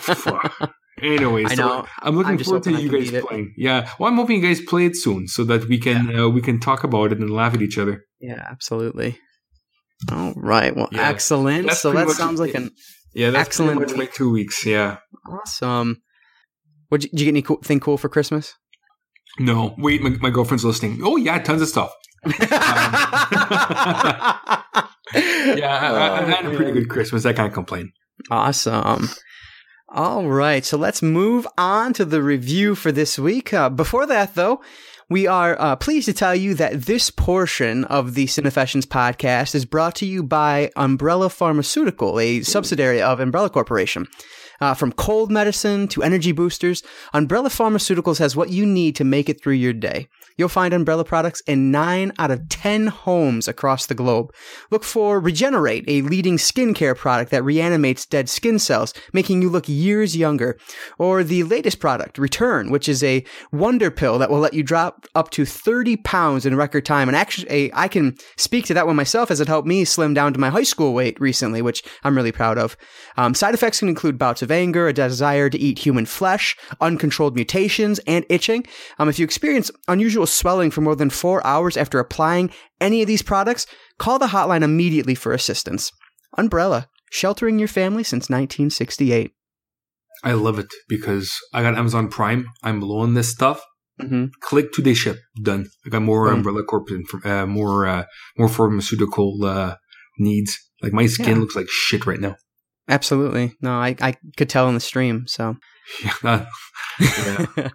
Fuck. Anyway, I so know. I'm looking I'm forward to you guys playing. Yeah, well, I'm hoping you guys play it soon so that we can uh, we can talk about it and laugh at each other. yeah, absolutely. All right. Well, Yeah. excellent. That's so that much sounds it. like an Yeah, that's Excellent pretty much my two weeks. Yeah. awesome. What did you get? Anything thing cool for Christmas? No, wait, my, my girlfriend's listening. Oh yeah, tons of stuff. Yeah, I, I, I had a pretty good Christmas. I can't complain. Awesome. All right, so let's move on to the review for this week. Uh, before that, though, we are uh, pleased to tell you that this portion of the Cinefessions podcast is brought to you by Umbrella Pharmaceutical, a subsidiary of Umbrella Corporation. Uh, from cold medicine to energy boosters, Umbrella Pharmaceuticals has what you need to make it through your day. You'll find Umbrella products in 9 out of 10 homes across the globe. Look for Regenerate, a leading skincare product that reanimates dead skin cells, making you look years younger. Or the latest product, Return, which is a wonder pill that will let you drop up to 30 pounds in record time. And actually, I can speak to that one myself as it helped me slim down to my high school weight recently, which I'm really proud of. Um, side effects can include bouts of anger, a desire to eat human flesh, uncontrolled mutations, and itching. Um, if you experience unusual swelling for more than four hours after applying any of these products, call the hotline immediately for assistance. Umbrella, sheltering your family since 1968. I love it because I got Amazon Prime. I'm low on this stuff. Mm-hmm. Click two-day ship. Done. I got more Boom. Umbrella Corp, and, uh, more uh, more pharmaceutical uh, needs. Like my skin Yeah. looks like shit right now. Absolutely. No, I, I could tell in the stream, so. Yeah.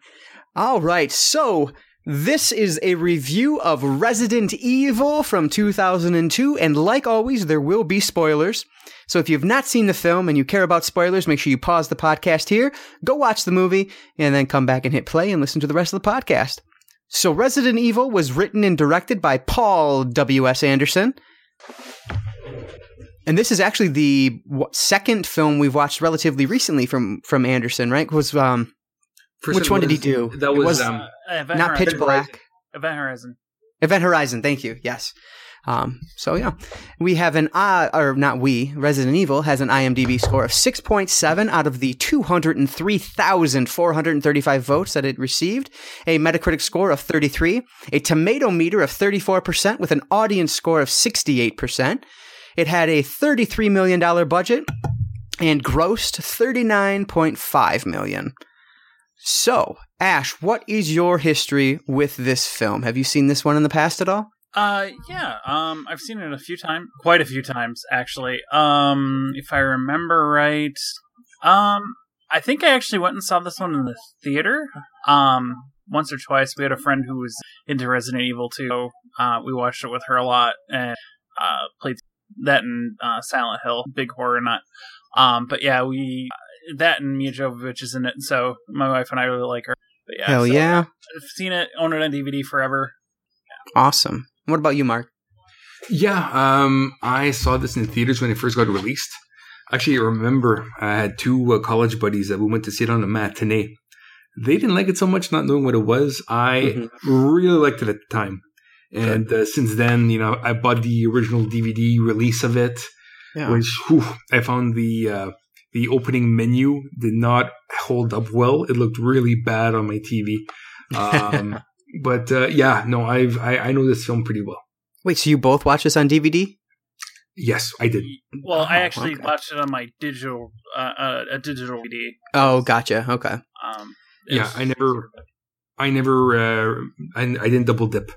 All right, so this is a review of Resident Evil from 2002, and like always, there will be spoilers. So if you've not seen the film and you care about spoilers, make sure you pause the podcast here, go watch the movie, and then come back and hit play and listen to the rest of the podcast. So Resident Evil was written and directed by Paul W.S. Anderson. And this is actually the w- second film we've watched relatively recently from from Anderson, right? Was um First Which it one did he do? That was, was- um, Uh, Event not Horizon. Pitch Black. Event Horizon. Event Horizon, thank you. Yes. Um, so yeah, we have an uh, or not we Resident Evil has an IMDb score of 6.7 out of the 203,435 votes that it received, a Metacritic score of 33, a tomato meter of 34% with an audience score of 68%. It had a 33 million dollar budget and grossed 39.5 million. So, Ashe, what is your history with this film? Have you seen this one in the past at all? Uh, yeah. Um, I've seen it a few times, quite a few times actually. Um, if I remember right, um, I think I actually went and saw this one in the theater. Um, once or twice. We had a friend who was into Resident Evil too. Uh, we watched it with her a lot and uh played that and uh, Silent Hill, big horror nut. Um, but yeah, we that and Milla Jovovich is in it, so my wife and I really like her. But yeah, Hell so yeah. I've seen it, own it on DVD forever. Awesome. What about you, Marc? Yeah, um, I saw this in theaters when it first got released. Actually, I remember I had two uh, college buddies that we went to see it on a matinee. They didn't like it so much, not knowing what it was. I Mhm. really liked it at the time. And uh, since then, you know, I bought the original DVD release of it, Yeah. which whew, I found the uh, the opening menu did not hold up well. It looked really bad on my TV. Um, but uh, yeah, no, I've I, I know this film pretty well. Wait, so you both watch this on DVD? Yes, I did. Well, I Oh, actually okay. watched it on my digital, uh, uh, a digital DVD. Oh, gotcha. Okay. Um, Yeah, I never, I never, uh, I, I didn't double dip.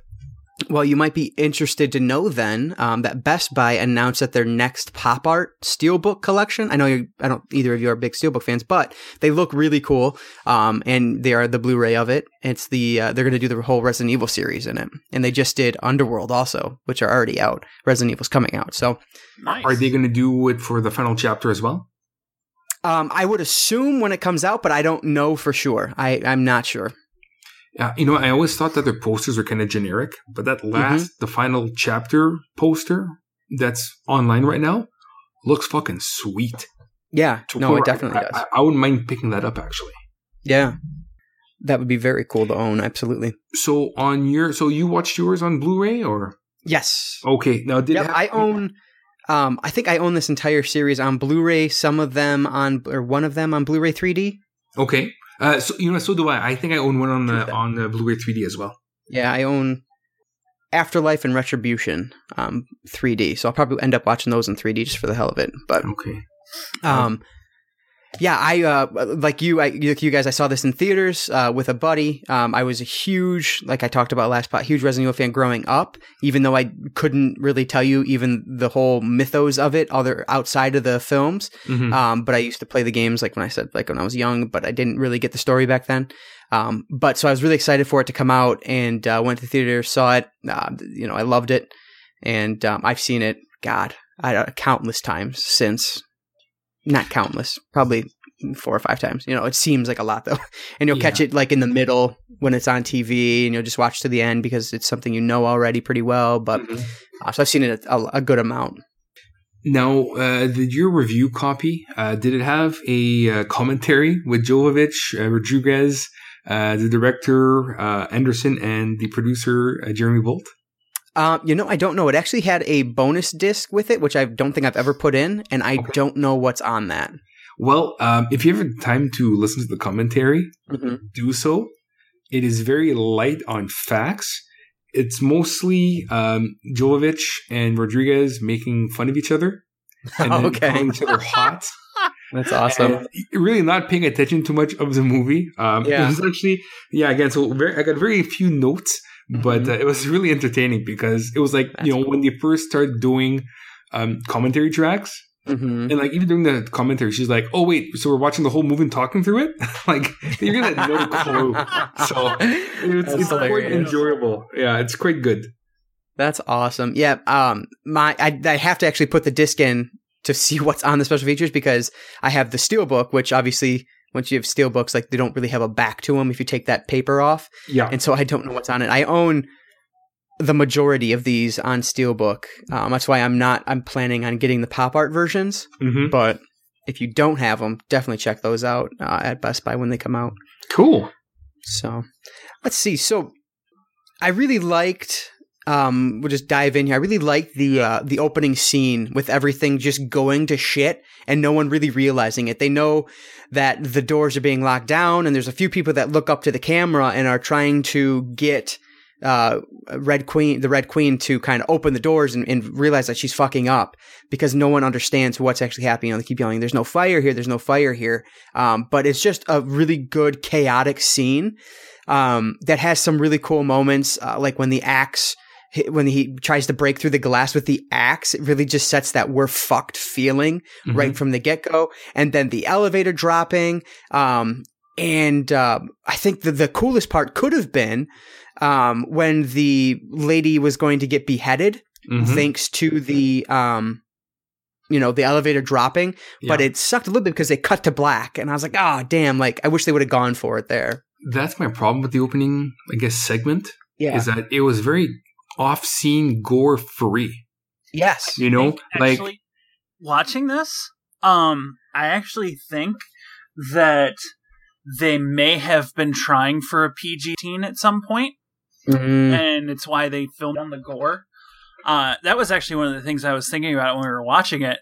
Well, you might be interested to know then um, that Best Buy announced that their next pop art steelbook collection. I know you, I don't either of you are big steelbook fans, but they look really cool. Um, and they are the Blu-ray of it. It's the uh, they're going to do the whole Resident Evil series in it, and they just did Underworld also, which are already out. Resident Evil's coming out, so nice. Are they going to do it for the final chapter as well? um, I would assume when it comes out, but I don't know for sure. I I'm not sure. Yeah, you know, I always thought that their posters were kind of generic, but that last, the final chapter poster that's online right now looks fucking sweet. Yeah, To no, it definitely I, does. I, I wouldn't mind picking that up actually. Yeah. That would be very cool to own, absolutely. So on your, so you watched yours on Blu-ray or Yes. okay? Now did Yep, have- I own um I think I own this entire series on Blu-ray, some of them on or one of them on Blu-ray 3D. Okay, uh, so you know, so do I. I think I own one on the on the Blu-ray 3D as well. Yeah, I own Afterlife and Retribution um 3D. So I'll probably end up watching those in 3D just for the hell of it. But Okay. Um, yeah, I uh, like you. I like you guys. I saw this in theaters uh, with a buddy. Um, I was a huge, like I talked about last pot, huge Resident Evil fan growing up. Even though I couldn't really tell you even the whole mythos of it, other outside of the films. Mhm. Um, but I used to play the games like when I said like when I was young, but I didn't really get the story back then. Um, but so I was really excited for it to come out and uh, went to the theater, saw it. Uh, you know, I loved it, and um, I've seen it. God, I, uh, countless times since. Not countless, probably four or five times. You know, it seems like a lot though, and you'll catch it like in the middle when it's on TV, and you'll just watch to the end because it's something you know already pretty well. But Mhm. uh, so I've seen it a, a good amount. Now, uh, did your review copy, uh, did it have a uh, commentary with Jovovich, uh, Rodriguez, uh, the director, uh, Anderson, and the producer, uh, Jeremy Bolt? Um, you know, I don't know. It actually had a bonus disc with it, which I don't think I've ever put in, and I Okay. don't know what's on that. Well, um, if you have time to listen to the commentary, Mm-hmm. do so. It is very light on facts. It's mostly um, Jovovich and Rodriguez making fun of each other and then Okay. calling each other hot. That's awesome. And really not paying attention too much of the movie. Um, Yeah. It was actually, yeah, again, so very, I got very few notes, but Mhm. uh, it was really entertaining because it was like, That's you know, when they first started doing um, commentary tracks, hmm and like even during the commentary, she's like, "Oh wait, so we're watching the whole movie and talking through it?" like you're gonna have no clue. So it's, it's quite enjoyable. Yeah, it's quite good. That's awesome. Yeah. Um, my I, I have to actually put the disc in to see what's on the special features because I have the steelbook, which obviously once you have steel books, like they don't really have a back to them if you take that paper off, Yeah, and so I don't know what's on it. I own the majority of these on steelbook. Um, that's why I'm not. I'm planning on getting the pop art versions, hmm but if you don't have them, definitely check those out uh, at Best Buy when they come out. cool. So let's see. So I really liked. Um, we'll just dive in here. I really liked the uh, the opening scene with everything just going to shit and no one really realizing it. They know that the doors are being locked down, and there's a few people that look up to the camera and are trying to get uh, Red Queen, the Red Queen, to kind of open the doors and, and realize that she's fucking up because no one understands what's actually happening. Know, they keep yelling, "There's no fire here! There's no fire here!" Um, but it's just a really good chaotic scene um, that has some really cool moments, uh, like when the axe. When he tries to break through the glass with the axe, it really just sets that we're fucked feeling Mhm. right from the get go. And then the elevator dropping. Um, and uh, I think the, the coolest part could have been um, when the lady was going to get beheaded, Mhm. thanks to the. Um, you know the elevator dropping, but Yeah. it sucked a little bit because they cut to black, and I was like, "Oh, damn!" Like I wish they would have gone for it there. That's my problem with the opening, I guess, segment Yeah. is that it was very off-scene, gore-free. yes. You know, like watching this, um, I actually think that they may have been trying for a PG teen at some point, Mm, and it's why they filmed on the gore. Uh, that was actually one of the things I was thinking about when we were watching it.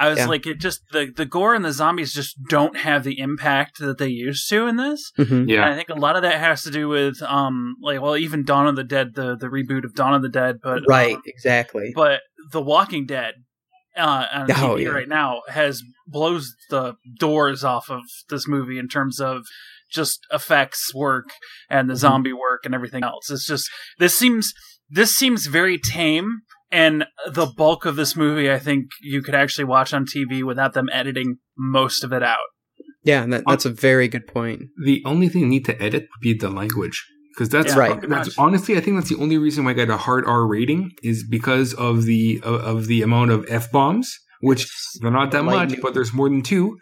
I was Yeah. like, it just the the gore and the zombies just don't have the impact that they used to in this. mhm. And yeah, I think a lot of that has to do with um like well even Dawn of the Dead the the reboot of Dawn of the Dead but Right. um, Exactly. but The Walking Dead uh on Oh, TV yeah. right now has blows the doors off of this movie in terms of just effects work and Mm-hmm. the zombie work and everything else. It's just this seems this seems very tame and the bulk of this movie I think you could actually watch on TV without them editing most of it out. Yeah, that, that's a very good point. the only thing you need to edit would be the language. Because that's Yeah, Right. That's honestly, I think that's the only reason why I got a hard R rating is because of the of, of the amount of f bombs, which they're not that Light much, but there's more than two,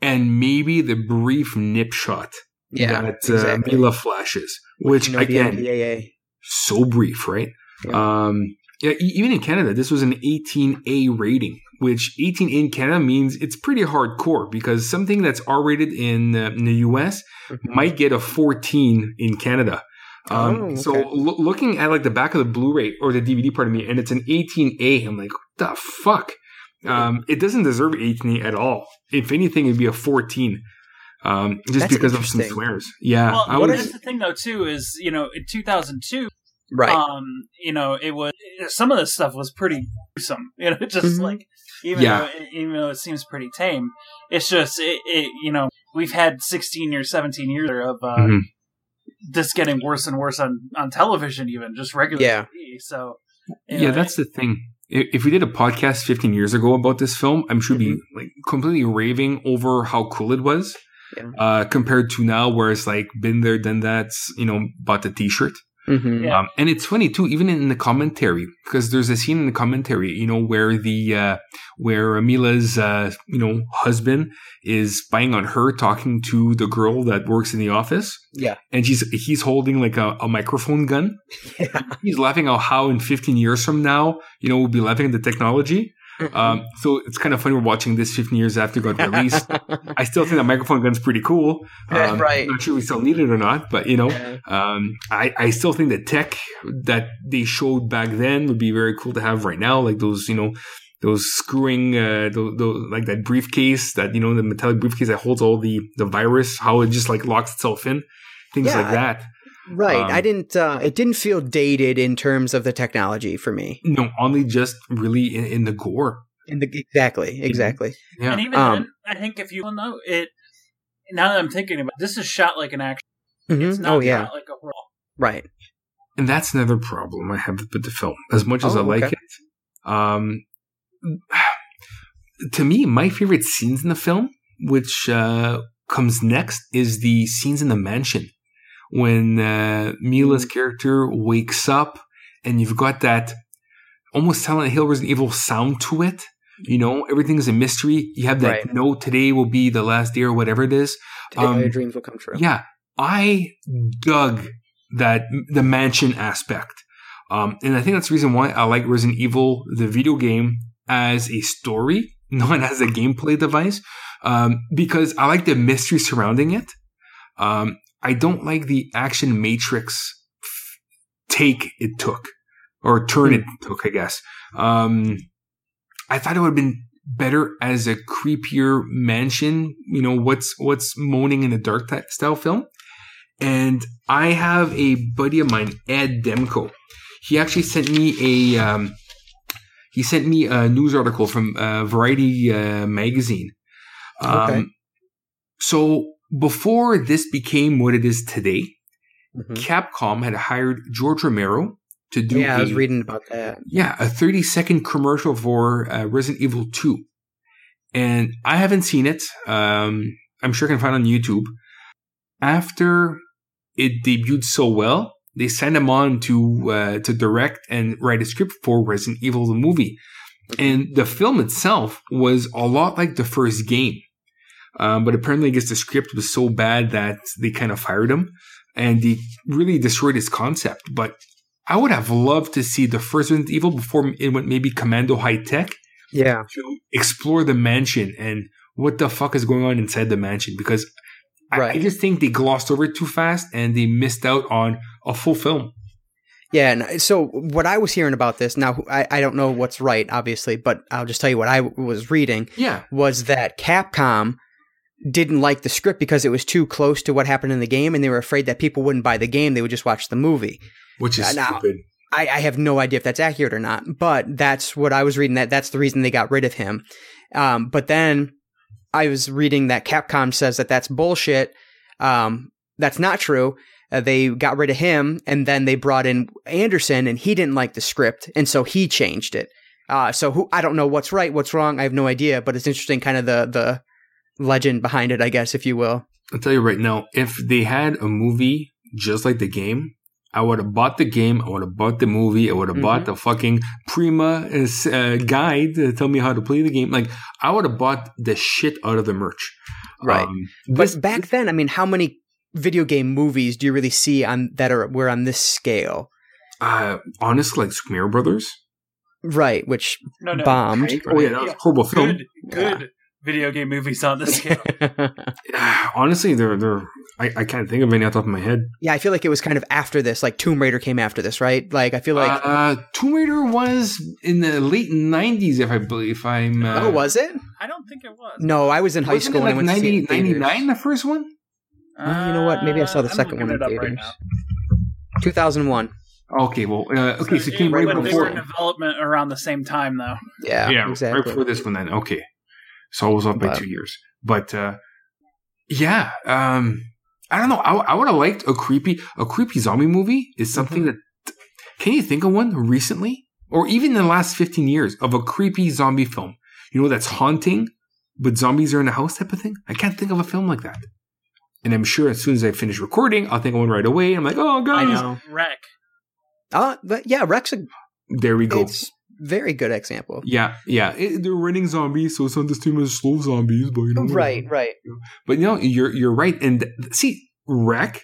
and maybe the brief nip shot Yeah, that uh. Milla flashes, which You know, again, so brief, right? Um, yeah, e- even in Canada, this was an 18A rating, which 18 in Canada means it's pretty hardcore because something that's R rated in, uh, in the US Mhm. might get a 14 in Canada. Um, Oh, So okay. looking at like the back of the Blu-ray or the DVD, part of me, and it's an 18A, I'm like, what the fuck? Um, it doesn't deserve 18A at all. If anything, it'd be a 14. Um, just That's because of some interesting. swears. Yeah. well, I what was, is the thing though too is you know in 2002 Right. um you know it was some of this stuff was pretty gruesome you know just Mhm. like even Yeah. though it, even though it seems pretty tame it's just it, it you know we've had 16 or 17 years of uh Mhm. this getting worse and worse on on television even just regular Yeah. TV. so yeah, know, that's the thing. If we did a podcast 15 years ago about this film, I'm sure we'd be Mm-hmm. like completely raving over how cool it was. Yeah. Uh, compared to now, where it's like been there, done that. You know, bought the T-shirt. Mm-hmm. Yeah. Um, and it's funny too, even in the commentary, because there's a scene in the commentary, you know, where the uh, where Milla's uh, you know husband is spying on her, talking to the girl that works in the office, Yeah. and she's he's holding like a, a microphone gun. Yeah. He's laughing at how in 15 years from now, you know, we'll be laughing at the technology. Um, so it's kind of funny we're watching this 15 years after it got released. I still think that microphone gun's pretty cool. Um, right. Not sure we still need it or not, but you know, Yeah. um, I, I still think the tech that they showed back then would be very cool to have right now, like those, you know, those screwing, uh, those, those, like that briefcase that, you know, the metallic briefcase that holds all the, the virus, how it just like locks itself in, things Yeah, like that. Right. Um, I didn't. Uh, it didn't feel dated in terms of the technology for me. No, only just really in, in the gore. In the exactly, exactly. Yeah. And even Um, then, I think if you know it, now that I'm thinking about, it, this is shot like an action. It's Mhm. not Oh yeah. shot like a horror. Right. And that's another problem I have with the film. As much as Oh, I like okay. it, um, to me, my favorite scenes in the film, which uh, comes next, is the scenes in the mansion when uh, Milla's Mm. character wakes up, and you've got that almost Silent Hill Resident Evil sound to it. You know, everything's a mystery. You have that Right. no, today will be the last day or whatever it is. Today all Um, your dreams will come true. Yeah, I dug that the mansion aspect, um, and I think that's the reason why I like Resident Evil, the video game, as a story, not as a gameplay device, um, because I like the mystery surrounding it. Um, I don't like the action matrix take it took, or turn it took, I guess. Um, I thought it would have been better as a creepier mansion. You know what's what's moaning in the dark type style film. And I have a buddy of mine, Ed Demko. He actually sent me a um, he sent me a news article from uh, Variety uh, magazine. Um, Okay. So before this became what it is today, Mhm. Capcom had hired George Romero to do Yeah, I was a- reading about that. yeah, a 30 second commercial for uh, Resident Evil 2. And I haven't seen it. Um, I'm sure I can find it on YouTube. After it debuted so well, they sent him on to uh, to direct and write a script for Resident Evil the movie. And the film itself was a lot like the first game. Um, but apparently, I guess the script was so bad that they kind of fired him and they really destroyed his concept. But I would have loved to see the first Resident Evil before it went maybe Commando High Tech Yeah. to explore the mansion and what the fuck is going on inside the mansion because I, I just think they glossed over it too fast and they missed out on a full film. Yeah, and so what I was hearing about this now, I, I don't know what's right, obviously, but I'll just tell you what I was reading Yeah. was that Capcom didn't like the script because it was too close to what happened in the game, and they were afraid that people wouldn't buy the game; they would just watch the movie. Which is now- stupid. I, I have no idea if that's accurate or not, but that's what I was reading. That that's the reason they got rid of him. Um, but then I was reading that Capcom says that that's bullshit. Um, that's not true. Uh, they got rid of him, and then they brought in Anderson, and he didn't like the script, and so he changed it. Uh, so who I don't know what's right, what's wrong. I have no idea, but it's interesting, kind of the the legend behind it, I guess, if you will. I'll tell you right now, if they had a movie just like the game, I would have bought the game. I would have bought the movie. I would have bought the fucking Prima uh, guide to tell me how to play the game. Like I would have bought the shit out of the merch. Right. Um, But this- back then, I mean, how many video game movies do you really see on that are were on this scale? uh, honestly, like Smear Brothers. Right, which No, no. bombed. Right? Oh yeah, that was a horrible film. Good, good video game movies on this scale. Honestly, they're they're. I, I can't think of any off the top of my head. yeah, I feel like it was kind of after this. Like Tomb Raider came after this, right? Like I feel like uh, Tomb Raider was in the late '90s, if I believe. If I'm. Uh, oh, was it? I don't think it was. No, I was in high wasn't school it when like I went to see it 90, in theaters. 99, the first one? Well, you know what? Maybe I saw the Uh, I'm second one in it up right 2001. Okay, well, uh, okay, so it came Right right they were before. in development around the same time, though. Yeah, yeah, exactly. right exactly. before this one. Then okay, so I was off by But- two years. But uh, yeah, um, I don't know. I, I would have liked a creepy a creepy zombie movie. Is something Mm-hmm. that can you think of one recently, or even in the last fifteen years of a creepy zombie film? You know that's haunting, but zombies are in a house type of thing. I can't think of a film like that. And I'm sure as soon as I finish recording, I'll think of one right away. I'm like, oh, I guys, know. REC. Uh, but yeah, Rex. There we go. It's very good example. Yeah, yeah. It, they're running zombies, so it's not the same as slow zombies, but you know. Right, right. But you know, you're you're right. And see, REC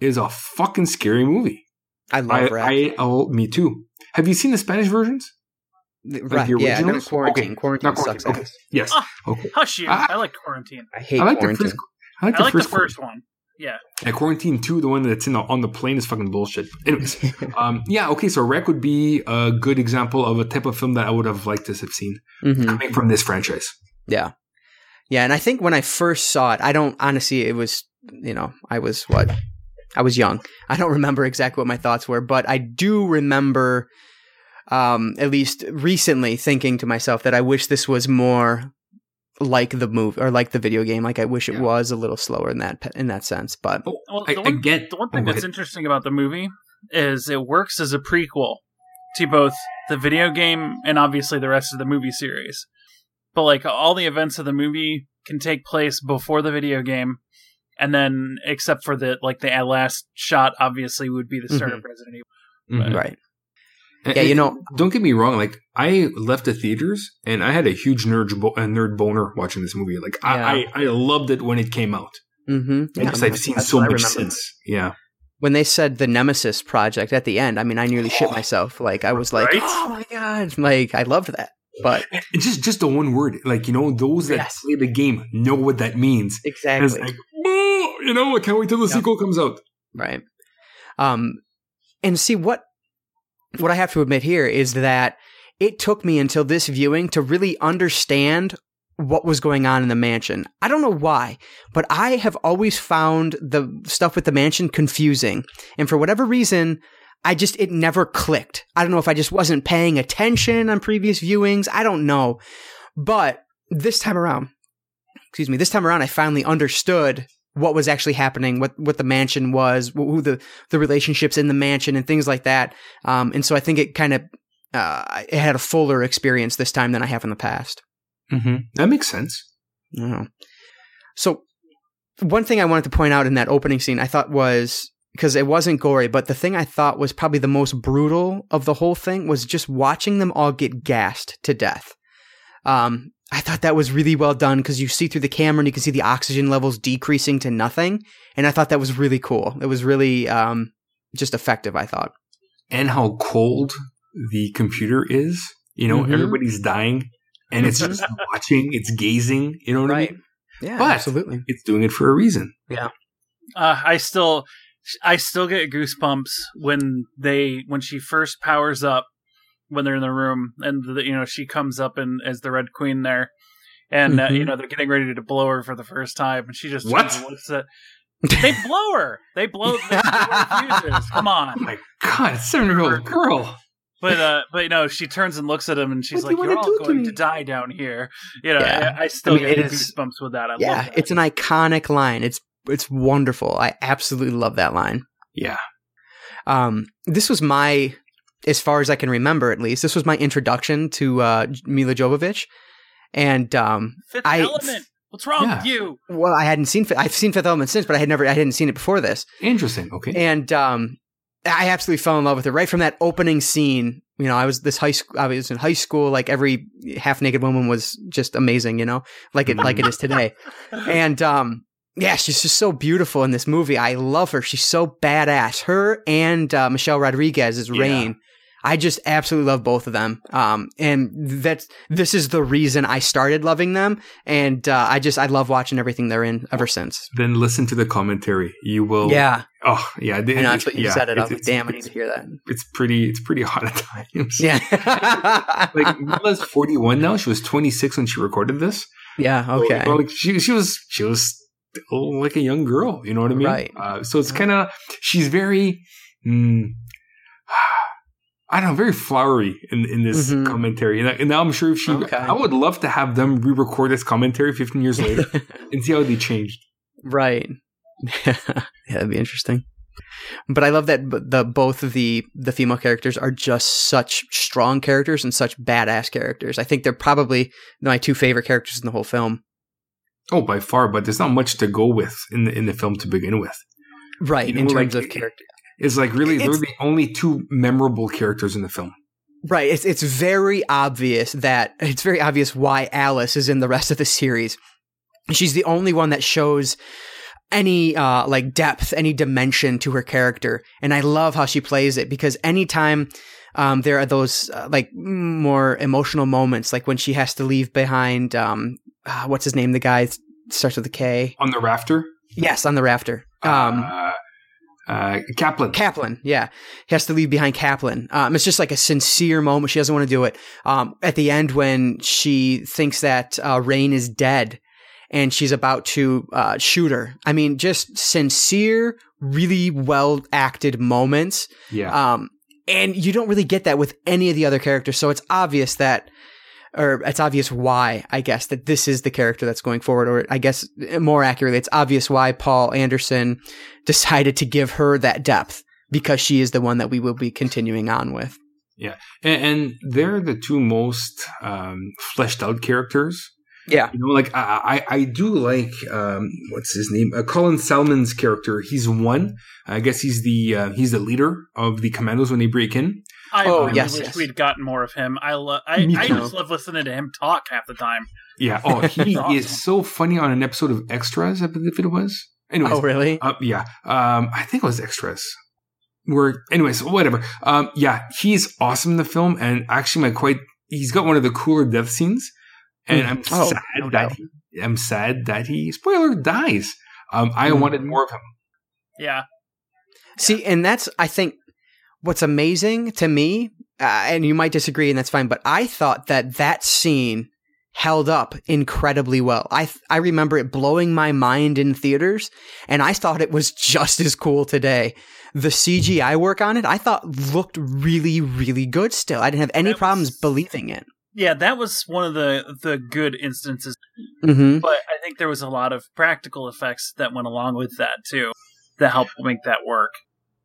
is a fucking scary movie. I love I, Rex. I, oh, me too. Have you seen the Spanish versions? right, the yeah, no, quarantine. Okay, Quarantine not sucks. quarantine. Okay. Yes. Ah, Okay. Hush you! Ah. I like Quarantine. I hate I like the quarantine. first. I like I the like first, the first one. Yeah. Yeah, quarantine two, the one that's in the, on the plane is fucking bullshit. Anyways, um, yeah, okay, so REC would be a good example of a type of film that I would have liked to have seen Mhm. coming from this franchise. Yeah. Yeah. And I think when I first saw it, I don't honestly, it was, you know, I was what? I was young. I don't remember exactly what my thoughts were, but I do remember, um, at least recently thinking to myself that I wish this was more like the movie or like the video game. Like I wish it Yeah. was a little slower in that, in that sense. But Oh, Well, I, the I one, get the one oh, thing that's interesting about the movie is it works as a prequel to both the video game and obviously the rest of the movie series. But like all the events of the movie can take place before the video game, and then except for the like the last shot, obviously would be the start of Resident Evil. Mhm. right. And- Yeah, you know- don't get me wrong. Like I left the theaters and I had a huge nerd bo- a nerd boner watching this movie. Like I, I, I loved it when it came out Mm-hmm. because I've seen so much since. Yeah, When they said the Nemesis project at the end, I mean, I nearly shit myself. Like I was like, Right? oh my god! Like I loved that. But and just just the one word. Like you know, those that Yes. play the game know what that means. And exactly. it's like, "Boo!" you know, I can't wait till the Yep. sequel comes out. Right. Um, and see what what I have to admit here is that it took me until this viewing to really understand what was going on in the mansion. I don't know why, but I have always found the stuff with the mansion confusing. And for whatever reason, I just it never clicked. I don't know if I just wasn't paying attention on previous viewings. I don't know. But this time around, excuse me, this time around I finally understood what was actually happening, what what the mansion was, who the the relationships in the mansion, and things like that. Um, and so I think it kind of uh, it had a fuller experience this time than I have in the past. Mm-hmm. That makes sense. I. So one thing I wanted to point out in that opening scene, I thought was because it wasn't gory, but the thing I thought was probably the most brutal of the whole thing was just watching them all get gassed to death. Um, I thought that was really well done because you see through the camera and you can see the oxygen levels decreasing to nothing, and I thought that was really cool. It was really um, just effective. I thought. And how cold the computer is. You know, Mhm. everybody's dying, and it's just watching. It's gazing. You know what I mean? Yeah, But- absolutely. It's doing it for a reason. Yeah. Uh, I still, I still get goosebumps when they when she first powers up when they're in the room and the, you know she comes up and as the Red Queen there, and uh, Mhm. you know they're getting ready to blow her for the first time, and she just What? looks at. They blow her. They blow. They blow her fuses. Come Oh my god, seven year old girl. But uh, but you know, she turns and looks at him, and she's What like, "You're all do to going to die down here." You know, Yeah. I, I still I mean, get it is- goosebumps with that. I Yeah, that. it's an iconic line. It's it's wonderful. I absolutely love that line. Yeah. Um, this was my, as far as I can remember, at least, this was my introduction to uh, Milla Jovovich, and um, Fifth I- Element. What's wrong Yeah. with you? well, I hadn't seen I've seen Fifth Element since, but I had never I hadn't seen it before this, Interesting. Okay. and um, I absolutely fell in love with it right from that opening scene. You know, I was this high school. I was in high school. Like every half naked woman was just amazing. You know, like it like it is today. And um, yeah, she's just so beautiful in this movie. I love her. She's so badass. Her and uh, Michelle Rodriguez as Yeah. Rain. I just absolutely love both of them. Um, and that's this is the reason I started loving them. And uh, I just I love watching everything they're in ever since. then listen to the commentary. You will. Yeah, Oh yeah. I know that's what you said it. I was like, damn, I need to hear that. It's pretty. It's pretty hot at times. Yeah, Like Milla's forty one now. She was twenty six when she recorded this. yeah, okay, know, like she she was she was like a young girl. You know what I mean? Right. Uh, so it's kind of she's very. Mm, I don't know, very flowery in, in this Mhm. commentary. And, I- and now I'm sure if she, Okay. I would love to have them re-record this commentary 15 years later and see how they changed. right. yeah, that'd be interesting. But I love that b- the both of the the female characters are just such strong characters and such badass characters. I think they're probably my two favorite characters in the whole film. Oh, by far, but there's not much to go with in the in the film to begin with. Right, You know, in terms like, of character. Is like really It's- they're the only two memorable characters in the film. Right. It's it's very obvious that it's very obvious why Alice is in the rest of the series. She's the only one that shows any uh like depth, any dimension to her character, and I love how she plays it because anytime um there are those uh, like more emotional moments, like when she has to leave behind um uh, what's his name, the guy starts with a K. On the rafter, Yes, on the rafter. Um, uh, Kaplan. Kaplan, yeah, he has to leave behind Kaplan. Um, it's just like a sincere moment. She doesn't want to do it. Um, at the end, when she thinks that uh, Rain is dead and she's about to uh, shoot her, I mean, just sincere, really well acted moments. yeah, Um, and you don't really get that with any of the other characters. So it's obvious that, or it's obvious why, I guess, that this is the character that's going forward. Or I guess more accurately, it's obvious why Paul Anderson decided to give her that depth because she is the one that we will be continuing on with. and, and they're the two most um, fleshed out characters. Yeah. You know, like I, I, I do like um, what's his name? Uh, Colin Salmon's character. He's one. I guess he's the uh, he's the leader of the commandos when they break in. I Oh, really yes, wish yes. we'd gotten more of him. I love. I, I just love listening to him talk half the time. Yeah. Oh, he Awesome. is so funny on an episode of Extras. I believe it was. Anyways, Oh, really? Uh, yeah. Um, I think it was extras. Where, anyways, whatever. Um, yeah, he's awesome in the film, and actually, my quite, he's got one of the cooler death scenes, and Mm. I'm Oh, sad no that doubt. he, I'm sad that he spoiler dies. Um, I Mm. wanted more of him. Yeah, See, and that's I think what's amazing to me, uh, and you might disagree, and that's fine. But I thought that that scene held up incredibly well. I I remember it blowing my mind in theaters, and I thought it was just as cool today. The CGI work on it, I thought looked really, really good. Still, I didn't have any was- problems believing it. yeah. That was one of the the good instances. hmm But I think there was a lot of practical effects that went along with that too, that helped make that work.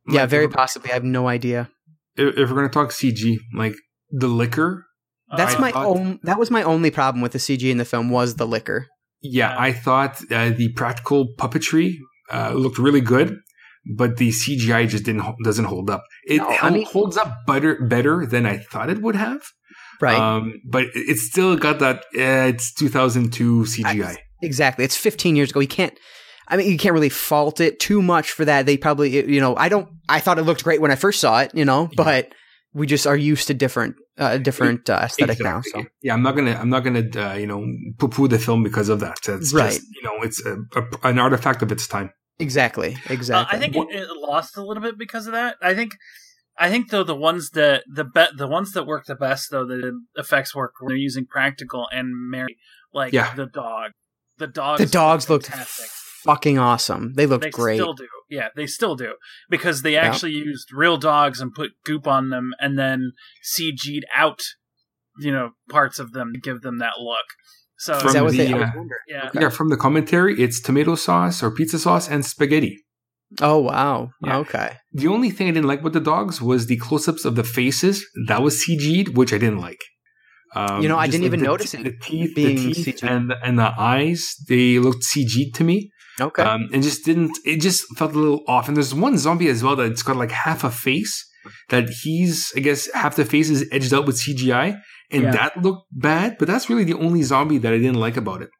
Yeah, Like, very possibly. I have no idea. if we're gonna talk CG, like the licker, That's Uh, I my thought- own. That was my only problem with the CG in the film was the licker. yeah, Yeah. I thought uh, the practical puppetry uh, looked really good, but the CGI just didn't doesn't hold up. It No, I mean- holds up better better than I thought it would have. Right. Um, but it- it's still got that. Uh, it's 2002 CGI. Exactly. It's 15 years ago. You can't. I mean, you can't really fault it too much for that. They probably, you know, I don't. I thought it looked great when I first saw it, you know, Yeah. but we just are used to different, uh, different uh, aesthetic now. So Yeah, I'm not gonna. I'm not gonna. Uh, you know, poo poo the film because of that. It's Right. just you know, it's a, a, an artifact of its time. exactly, Uh, exactly. I think it, it lost a little bit because of that. I think, I think though the ones that the be- the ones that work the best though the effects work when they're using practical and Mary like Yeah. the dog. The dogs. the dogs looked fantastic. Fucking awesome. They looked great. They great. still do. Yeah, they still do because they Yeah. actually used real dogs and put goop on them and then CG'd out, you know, parts of them to give them that look. So From Is that what they? the, I uh, wonder. yeah, Yeah, from the commentary, it's tomato sauce or pizza sauce and spaghetti. Oh wow. Yeah. Okay. The only thing I didn't like with the dogs was the close-ups of the faces. That was CG'd, which I didn't like. Um, You know, I didn't like even the notice te- it The teeth, being the teeth CG'd. and and the eyes, they looked CG'd to me. Okay. Um, and just didn't. It just felt a little off. And there's one zombie as well that's got like half a face. That he's, I guess, half the face is edged out with CGI, and Yeah. that looked bad. But that's really the only zombie that I didn't like about it.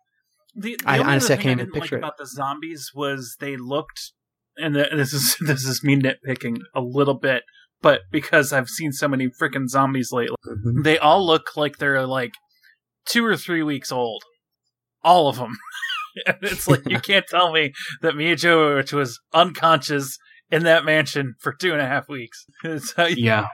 The, the I- only honestly, I other can't thing I didn't like it. about the zombies was they looked, and the, this is this is me nitpicking a little bit, but because I've seen so many freaking zombies lately, they all look like they're like two or three weeks old, all of them. and it's like you can't tell me that Milla Jovovich was unconscious in that mansion for two and a half weeks. It's, Yeah,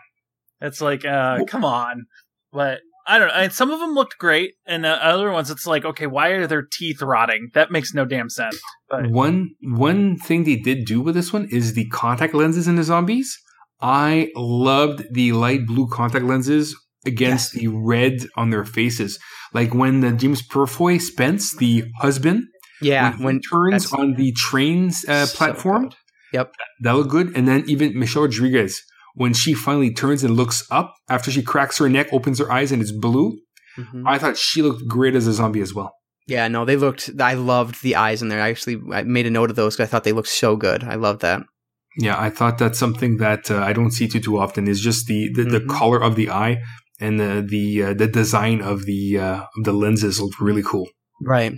it's like, uh, come on. But I don't know. And some of them looked great, and uh, other ones, it's like, okay, why are their teeth rotting? That makes no damn sense. But One one thing they did do with this one is the contact lenses in the zombies. I loved the light blue contact lenses against the red on their faces. Like when the James Purefoy Spence, the husband, yeah. when, When turns on the train uh, so platform, good. that looked good. And then even Michelle Rodriguez, when she finally turns and looks up after she cracks her neck, opens her eyes, and it's blue. Mhm. I thought she looked great as a zombie as well. Yeah, no, they looked. I loved the eyes in there. I actually I made a note of those because I thought they looked so good. I love that. Yeah, I thought that's something that uh, I don't see too too often. Is just the the, the Mhm. color of the eye and the the uh, the design of the uh, of the lenses looked really cool. Right.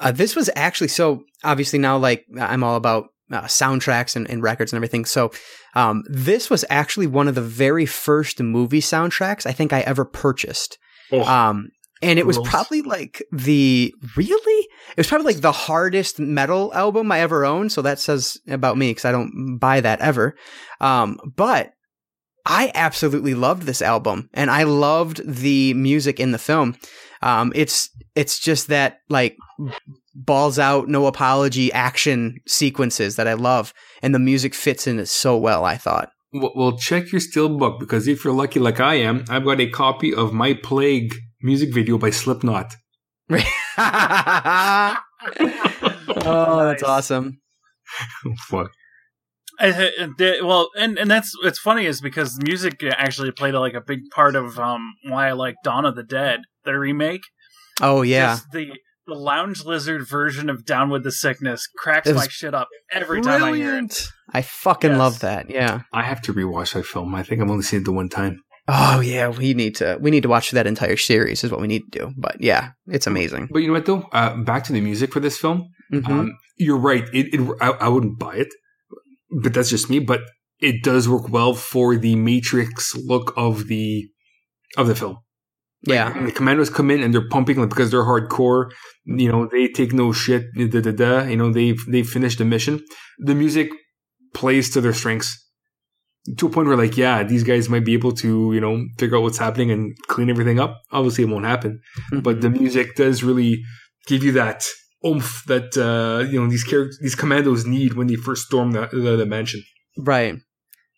Uh, this was actually so obviously now like I'm all about uh, soundtracks and, and records and everything. So um, this was actually one of the very first movie soundtracks I think I ever purchased. Oh, Um, and it was probably like the really it was probably like the hardest metal album I ever owned. So that says about me because I don't buy that ever. Um, but I absolutely loved this album, and I loved the music in the film. Um, it's it's just that like balls out, no apology action sequences that I love, and the music fits in it so well. I thought. well, check your steel book because if you're lucky like I am, I've got a copy of My Plague music video by Slipknot. oh, that's awesome. Fuck. I, I- the- well, and and that's what's funny is because music actually played like a big part of um why I like Dawn of the Dead, the remake. Oh yeah, Just the the lounge lizard version of Down with the Sickness cracks my shit up every time I hear it. I fucking Yes. love that. Yeah. I have to rewatch that film. I think I've only seen it the one time. Oh yeah, we need to we need to watch that entire series is what we need to do. But yeah, it's amazing. But you know what though? Uh, back to the music for this film. Mhm. Um, you're right. It, it I, I wouldn't buy it, but that's just me. But it does work well for the Matrix look of the of the film. yeah. The commandos come in and they're pumping like, because they're hardcore. You know, they take no shit. Da, da, da, you know, they've they finished the mission. The music plays to their strengths to a point where, like, yeah, these guys might be able to, you know, figure out what's happening and clean everything up. Obviously, it won't happen, but the mm-hmm. music does really give you that oomph that uh, you know these characters, these commandos need when they first storm the, the, the mansion. Right.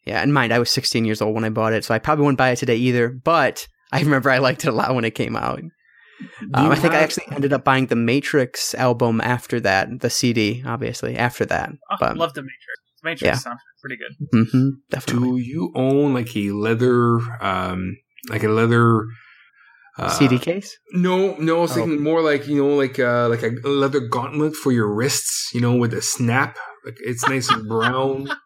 Yeah, and mind, I was 16 years old when I bought it, so I probably wouldn't buy it today either. But I remember I liked it a lot when it came out. Um, You I think I actually ended up buying the Matrix album after that, the CD, obviously after that. Oh, But love the Matrix. The Matrix Yeah. sounds pretty good. hmm definitely Do you own like a leather, um, like a leather uh, CD case. No, no, I was Oh. thinking more like you know, like uh, like a leather gauntlet for your wrists. You know, with a snap. Like it's nice and brown.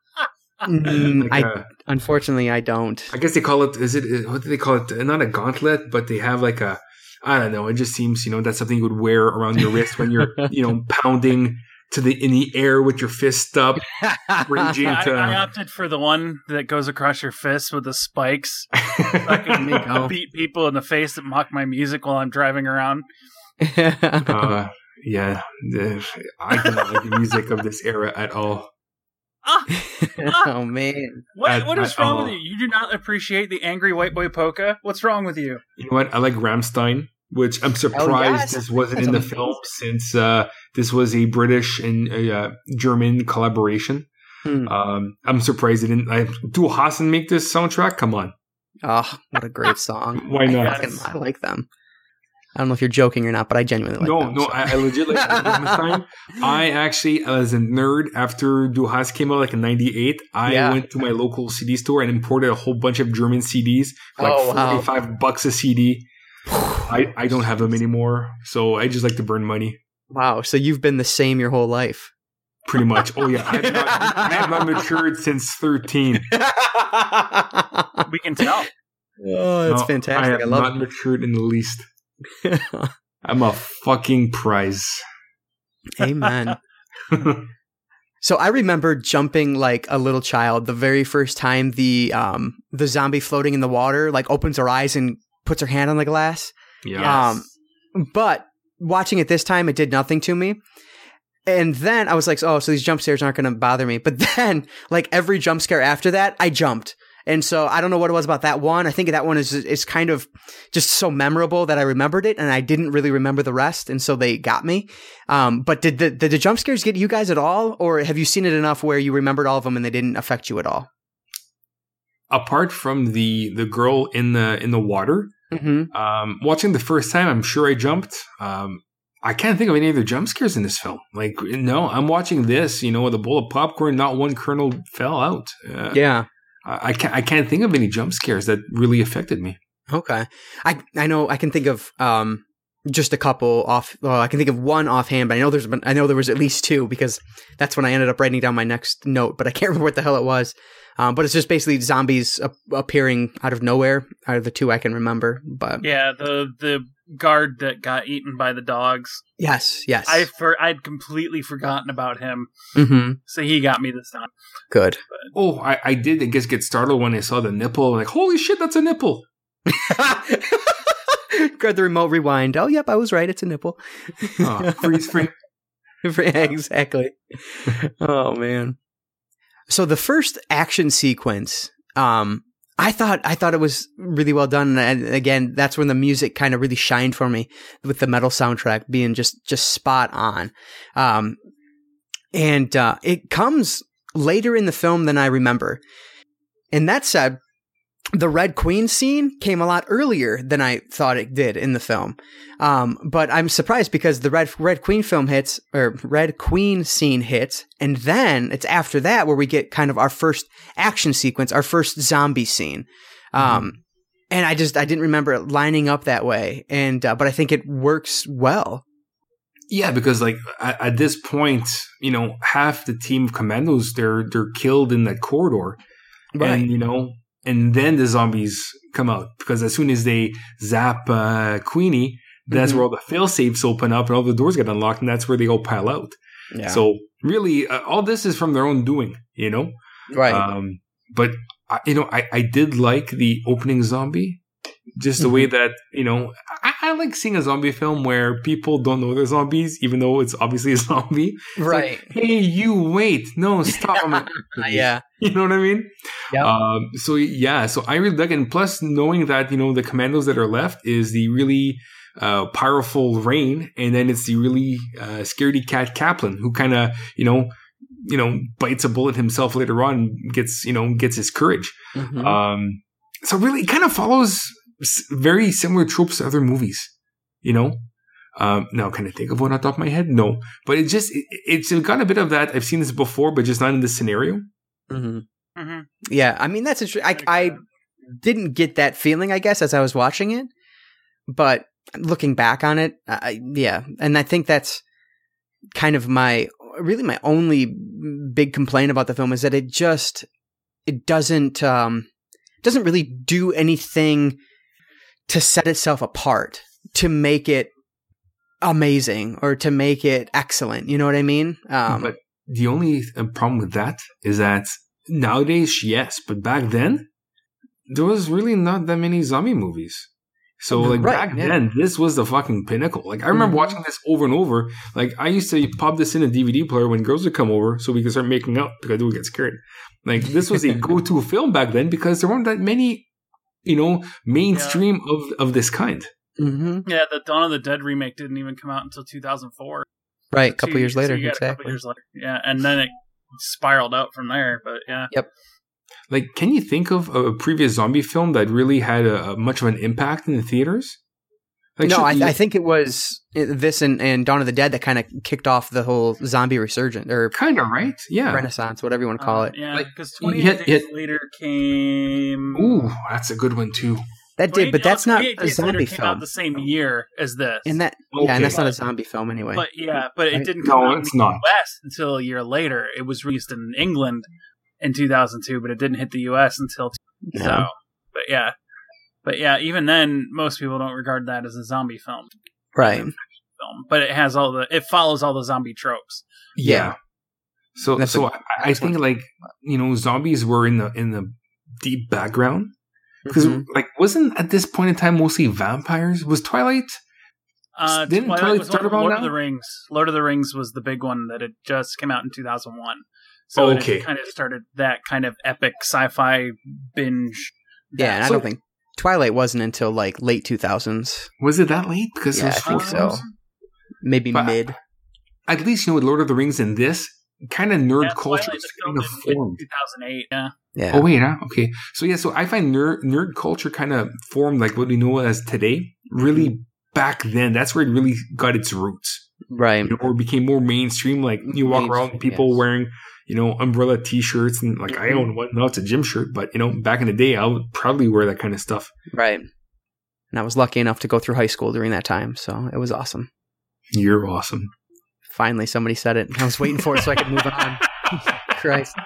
Mm, Like I a- unfortunately I don't. I guess they call it. Is it what do they call it? Not a gauntlet, but they have like a. I don't know. It just seems you know that's something you would wear around your wrist when you're you know pounding to the in the air with your fist up, raging I, to. I opted for the one that goes across your fist with the spikes. I can There beat people in the face that mock my music while I'm driving around. uh, yeah, I do not like the music of this era at all. Ah, oh man. what, At- what is wrong all. with you? You do not appreciate the angry white boy polka? What's wrong with you? You know what? I like Rammstein, which I'm surprised yes. this wasn't That's in the amazing. film since uh, this was a British and uh, German collaboration. Hmm. Um, I'm surprised it didn't. I, do Hassan make this soundtrack? Come on, Oh, what a great song. why I, not? fucking- I like them. I don't know if you're joking or not, but I genuinely like no, them. no, so. I, I legit like Rammstein. I actually, as a nerd, after Du Hast came out like in '98, I Yeah. went to my local CD store and imported a whole bunch of German CDs for like Oh, wow. 45 bucks a CD. I, I don't have them anymore, so I just like to burn money. Wow, so you've been the same your whole life. Pretty much. Oh yeah, I have not, I have not matured since thirteen. We can tell. oh, that's No, fantastic. I I, have love not matured in the least. I'm a fucking prize. Amen. So I remember jumping like a little child the very first time the um the zombie floating in the water like opens her eyes and puts her hand on the glass. yeah. Um, But watching it this time, it did nothing to me. And then I was like, oh, so these jump scares aren't going to bother me. But then, like every jump scare after that, I jumped. And so I don't know what it was about that one. I think that one is is kind of just so memorable that I remembered it, and I didn't really remember the rest, and so they got me. Um, but did the did the jump scares get you guys at all, or have you seen it enough where you remembered all of them and they didn't affect you at all? Apart from the the girl in the in the water, Mm-hmm. um, watching the first time, I'm sure I jumped. Um, I can't think of any other jump scares in this film. Like, no, I'm watching this, you know, with a bowl of popcorn. Not one kernel fell out. Uh, Yeah. I, I can't. I can't think of any jump scares that really affected me. Okay. I I know I can think of um just a couple off. Well, I can think of one offhand, but I know there's been, I know there was at least two because that's when I ended up writing down my next note, but I can't remember what the hell it was. Um, but it's just basically zombies ap- appearing out of nowhere. Out of the two I can remember, but Yeah, the the guard that got eaten by the dogs. yes, yes, I for I'd completely forgotten about him, hmm so he got me this time. good. Oh, I, I did, I guess, get startled when I saw the nipple. Like, holy shit, that's a nipple. Grab the remote, rewind. Oh, yep, I was right. It's a nipple. Oh, freeze frame. exactly. oh man. So the first action sequence, um, I thought I thought it was really well done, and again, that's when the music kind of really shined for me with the metal soundtrack being just just spot on. Um, and uh, it comes later in the film than I remember. And that said, the Red Queen scene came a lot earlier than I thought it did in the film. Um, but I'm surprised because the Red Red Queen film hits or Red Queen scene hits, and then it's after that where we get kind of our first action sequence, our first zombie scene. Um, and I just I didn't remember it lining up that way, and uh, but I think it works well. Yeah, because like at, at this point, you know, half the team of commandos they're they're killed in that corridor, and you know, and then the zombies come out because as soon as they zap uh, Queenie, that's Mhm. where all the fail safes open up and all the doors get unlocked, and that's where they all pile out. yeah. So really, uh, all this is from their own doing, you know. right. Um, but I, you know, I, I did like the opening zombie, just the Mm-hmm. way that you know. I, I like seeing a zombie film where people don't know they're zombies, even though it's obviously a zombie. It's like, right. hey, you wait! No, stop! Yeah. you know what I mean? Yep. Um, so yeah, so I really like it. And plus, knowing that you know the commandos that are left is the really uh, powerful Rain, and then it's the really uh, scaredy cat Kaplan who kind of you know you know bites a bullet himself later on, and gets you know gets his courage. Mhm. Um, so really, it kind of follows very similar tropes to other movies, you know. Um, now, can I think of one on top of my head? No, but it just it, it's got a bit of that. I've seen this before, but just not in this scenario. Mhm. hmm Yeah, I mean that's interesting. I I didn't get that feeling, I guess, as I was watching it, but looking back on it, I, yeah, and I think that's kind of my really my only big complaint about the film is that it just it doesn't um doesn't really do anything to set itself apart to make it amazing or to make it excellent. You know what I mean? Um, but the only uh, problem with that is that nowadays, yes, but back then, there was really not that many zombie movies. So like Right, back yeah. then, this was the fucking pinnacle. Like I remember Mhm. watching this over and over. Like I used to pop this in a DVD player when girls would come over, so we could start making out because they would get scared. Like this was a go-to film back then because there weren't that many, you know, mainstream of of this kind. mhm. Yeah, the Dawn of the Dead remake didn't even come out until 2004. Right, a couple Two- years later, you got A couple exactly. years later. Yeah, and then it spiraled out from there. But yeah, Yep. Like, can you think of a previous zombie film that really had a, a much of an impact in the theaters? Like, no, should- I, I think it was uh, this and, and Dawn of the Dead that kind of kicked off the whole zombie resurgence or kind of right. Yeah. renaissance, whatever you want to call Uh, it. Yeah, because you 28 hit- days hit- later came. Ooh, that's a good one too. That did, but that's not a Days Later zombie came out film. the same year as this. And that, yeah, and that's not a zombie film anyway. But yeah, but it didn't No, come out it's in the not. US until a year later. It was released in England in 2002, but it didn't hit the US until No. so. But yeah, but yeah, even then, most people don't regard that as a zombie film. right. Film, but it has all the it follows all the zombie tropes. Yeah. So, That's so a- I, I think like you know, zombies were in the in the deep background because Mhm. like wasn't at this point in time mostly vampires? Was Twilight? Uh, Didn't Twilight Twilight start about Lord now? of the Rings. Lord of the Rings was the big one that had just came out in 2001. So Okay. it kind of started that kind of epic sci-fi binge. Yeah, and I don't think Twilight wasn't until like late 2000s, Was it that late? Because Yeah, I think so. maybe But- mid. At least you know with Lord of the Rings and this kind of nerd Yeah, culture is kind of formed. 2008. Yeah. Yeah. Oh wait, huh? okay. So yeah, so I find nerd nerd culture kind of formed like what we know as today. Really mm-hmm. back then, that's where it really got its roots, Right. you know, or became more mainstream. Like you walk around, people yes. wearing you know umbrella T-shirts, and like I own mm-hmm. one. Now it's a gym shirt, but you know back in the day, I would probably wear that kind of stuff. Right. and I was lucky enough to go through high school during that time. So it was awesome. You're awesome. Finally, somebody said it. I was waiting for it so I could move on. Christ.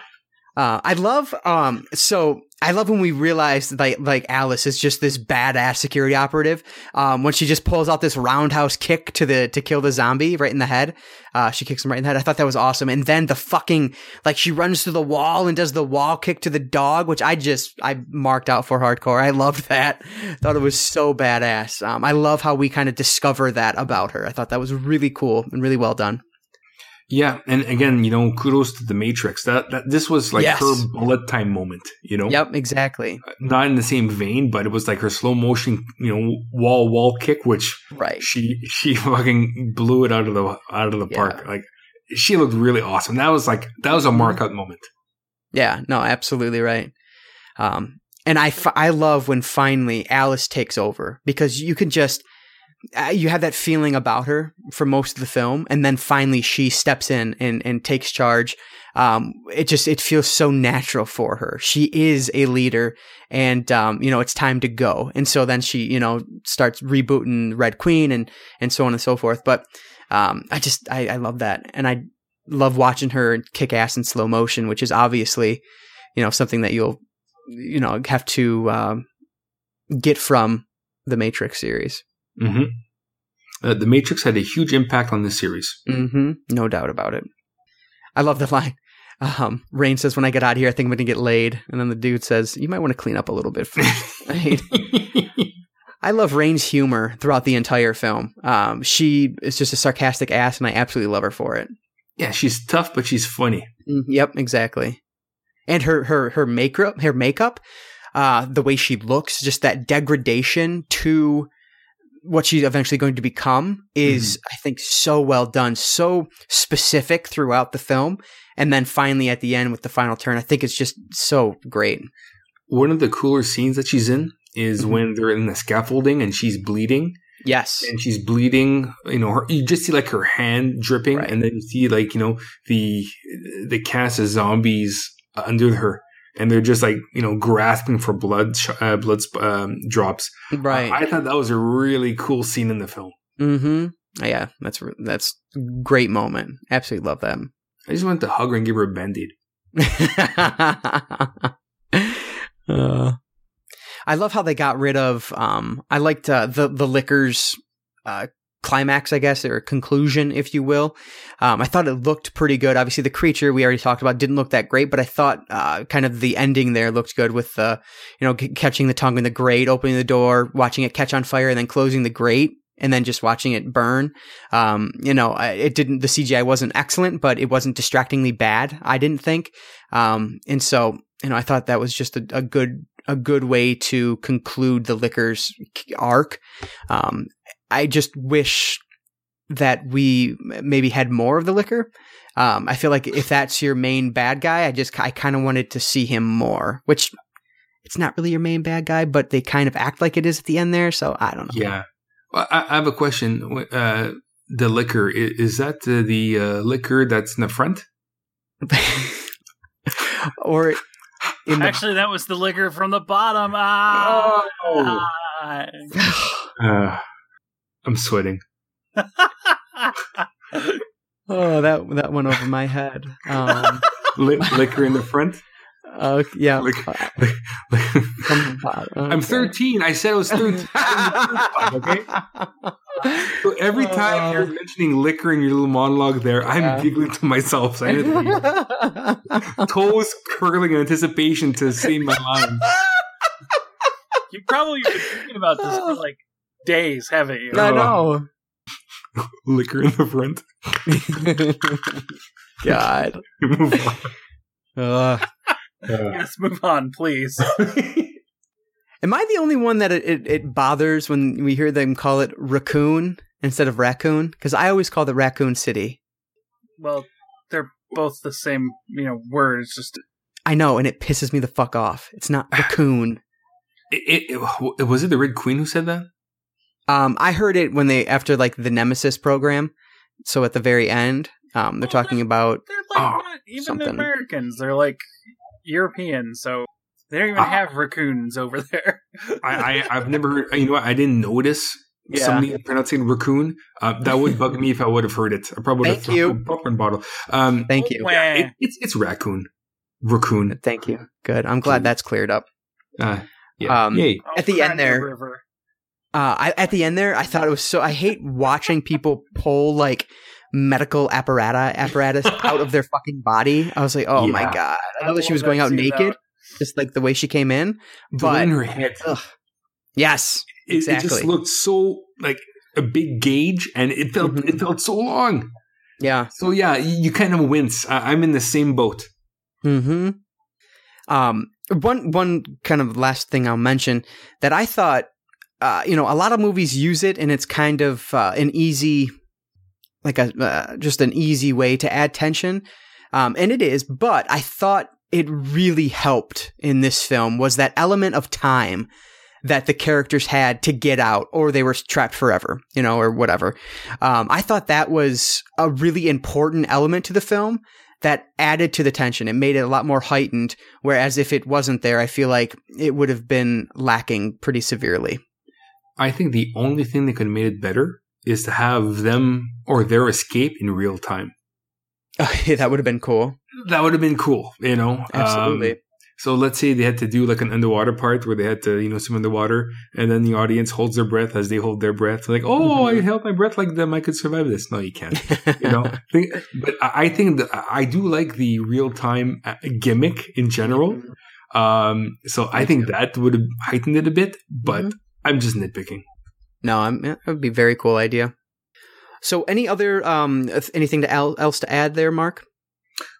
Uh, I love um so I love when we realize like like Alice is just this badass security operative. Um, when she just pulls out this roundhouse kick to the to kill the zombie right in the head. Uh, she kicks him right in the head. I thought that was awesome. And then the fucking like she runs through the wall and does the wall kick to the dog, which I just I marked out for hardcore. I loved that. thought it was so badass. Um, I love how we kind of discover that about her. I thought that was really cool and really well done. Yeah, and again, you know, kudos to the Matrix. That that this was like Yes. her bullet time moment. You know, Yep, exactly. not in the same vein, but it was like her slow motion, you know, wall wall kick, which Right. she she fucking blew it out of the out of the Yeah. park. Like she looked really awesome. That was like that was a Mm-hmm. mark out moment. Yeah, no, absolutely right. Um, and I, I love when finally Alice takes over because you can just, uh, you have that feeling about her for most of the film. And then finally she steps in and, and takes charge. Um, it just, it feels so natural for her. She is a leader and, um, you know, it's time to go. And so then she, you know, starts rebooting Red Queen and, and so on and so forth. But, um, I just, I, I love that. And I love watching her kick ass in slow motion, which is obviously, you know, something that you'll, you know, have to um, get from the Matrix series. Hmm Uh, the Matrix had a huge impact on this series. Mm-hmm. No doubt about it. I love the line. Um, Rain says, "When I get out of here, I think I'm going to get laid." And then the dude says, "You might want to clean up a little bit first." Right? I love Rain's humor throughout the entire film. Um, she is just a sarcastic ass, and I absolutely love her for it. yeah, she's tough, but she's funny. Mm, Yep, exactly. And her her her makeup, her makeup, uh, the way she looks, just that degradation to what she's eventually going to become is, I think, so well done, so specific throughout the film, and then finally at the end with the final turn, I think it's just so great. One of the cooler scenes that she's in is Mhm. when they're in the scaffolding and she's bleeding. Yes, and she's bleeding. You know, her, you just see like her hand dripping, Right. and then you see like you know the the cast of zombies under her, and they're just like you know grasping for blood sh- uh, blood sp- um, drops. right. I thought that was a really cool scene in the film. mm-hmm. Yeah, that's that's a great moment. Absolutely love that. I just wanted to hug her and give her a band-aid. Uh, I love how they got rid of. Um, I liked uh, the the licker's uh, climax, I guess, or conclusion, if you will. Um, I thought it looked pretty good. Obviously, the creature we already talked about didn't look that great, but I thought uh, kind of the ending there looked good with the, you know, c- catching the tongue in the grate, opening the door, watching it catch on fire, and then closing the grate. And then just watching it burn, um, you know, it didn't. The CGI wasn't excellent, but it wasn't distractingly bad. I didn't think, um, and so you know, I thought that was just a, a good a good way to conclude the Licker's arc. Um, I just wish that we maybe had more of the Licker. Um, I feel like if that's your main bad guy, I just I kind of wanted to see him more, which it's not really your main bad guy, but they kind of act like it is at the end there. So I don't know. Yeah, well, I, I have a question. Uh, the liquor i- is that uh, the uh, liquor that's in the front? or in the Actually, that was the liquor from the bottom. Ah. Oh, Ah. uh, I'm sweating. oh that that went over my head. Um, Li- liquor in the front. uh, yeah. Lick- Uh, lick- from the bottom. I'm 13. I said I was 13. okay. So every time you're mentioning liquor in your little monologue there, I'm Yeah. giggling to myself. So I had to- toes curling in anticipation to say my line. you probably been thinking about this for like days, haven't you? I know. Liquor in the front. God. Move on. Uh, Let's move on, please. am I the only one that it, it, it bothers when we hear them call it raccoon instead of raccoon? Because I always call it Raccoon City. well, they're both the same, you know, word. It's just I know, and it pisses me the fuck off. It's not raccoon. it, it, it- was it the Red Queen who said that? Um, I heard it when they after like the Nemesis program. So at the very end, um, they're Well, talking about they're like Oh, not even something. Americans. They're like European. So They don't even uh, have raccoons over there. I, I have never you know what, I didn't notice yeah. somebody pronouncing raccoon. Uh, that would bug me if I would have heard it. I probably would Thank have you. a popcorn bottle. Um, Thank you. Yeah, it, it's it's raccoon. Raccoon. Thank you. Good. I'm glad that's cleared up. Uh, yeah. Um, Yay. At the end there, uh, I, at the end there, I thought it was so. I hate watching people pull like medical apparatus apparatus out of their fucking body. I was like, oh yeah. my god! I know that she was going out naked, just like the way she came in, but in her head. Ugh. Yes, it, exactly. It just looked so like a big gauge, and it felt mm-hmm. it felt so long. Yeah. So yeah, you kind of wince. I, am in the same boat. Hmm. Um. One one kind of last thing I'll mention that I thought, uh, you know, a lot of movies use it, and it's kind of uh, an easy, like a uh, just an easy way to add tension, um, and it is. But I thought it really helped in this film was that element of time that the characters had to get out or they were trapped forever, you know, or whatever. Um, I thought that was a really important element to the film that added to the tension. It made it a lot more heightened. Whereas if it wasn't there, I feel like it would have been lacking pretty severely. I think the only thing that could have made it better is to have them or their escape in real time. Oh, yeah, that would have been cool. That would have been cool, you know. Absolutely. Um, so let's say they had to do like an underwater part where they had to, you know, swim underwater, and then the audience holds their breath as they hold their breath. Like, oh, mm-hmm. I held my breath like them. I could survive this. No, you can't. you know. but I think that I do like the real time uh, gimmick in general. Um, so I think that would have heightened it a bit. But mm-hmm. I'm just nitpicking. No, I'm, that would be a very cool idea. So, any other um, anything to else to add there, Marc?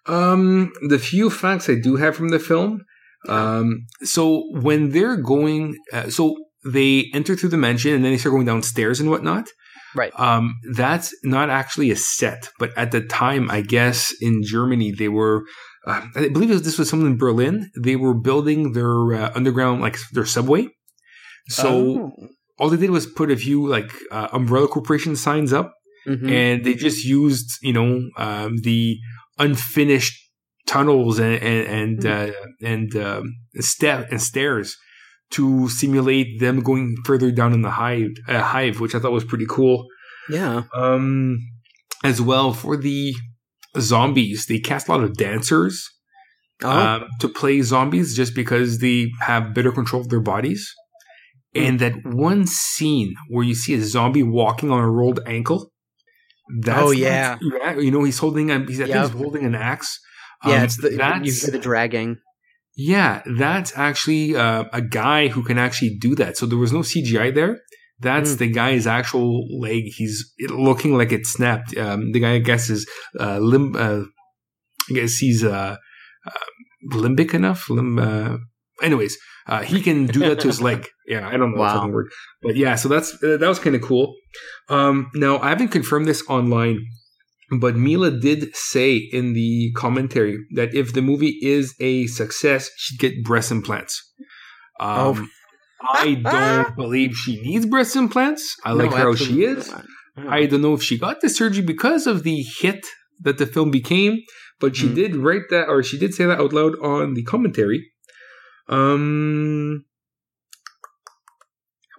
Um, the few facts I do have from the film. Um, so when they're going, uh, so they enter through the mansion and then they start going downstairs and whatnot. Right. Um, that's not actually a set, but at the time, I guess in Germany they were. Uh, I believe this was something in Berlin. They were building their uh, underground, like their subway. So oh. all they did was put a few like uh, umbrella corporation signs up, mm-hmm. and they just used you know um, the unfinished tunnels and and and mm-hmm. uh, and, um, step and stairs to simulate them going further down in the hive, uh, hive, which I thought was pretty cool. Yeah. Um, as well for the zombies, they cast a lot of dancers oh. uh, to play zombies just because they have better control of their bodies. Mm. And that one scene where you see a zombie walking on a rolled ankle, that's oh yeah. yeah, you know he's holding a he's, I yep. think he's holding an axe. Um, yeah, it's the that's, the dragging. Yeah, that's actually uh, a guy who can actually do that. So there was no CGI there. That's mm. the guy's actual leg. He's looking like it snapped. Um, the guy, I guess, is uh, limb. Uh, I guess he's uh, uh limbic enough. Limb. Uh, anyways, uh, he can do that to his leg. Yeah, I don't know wow. the word, but yeah. So that's uh, that was kind of cool. Um, now I haven't confirmed this online, but Milla did say in the commentary that if the movie is a success, she'd get breast implants. Um, oh. I don't believe she needs breast implants. I like no, how she is. I don't know if she got the surgery because of the hit that the film became, but she mm. did write that, or she did say that out loud on the commentary. Um.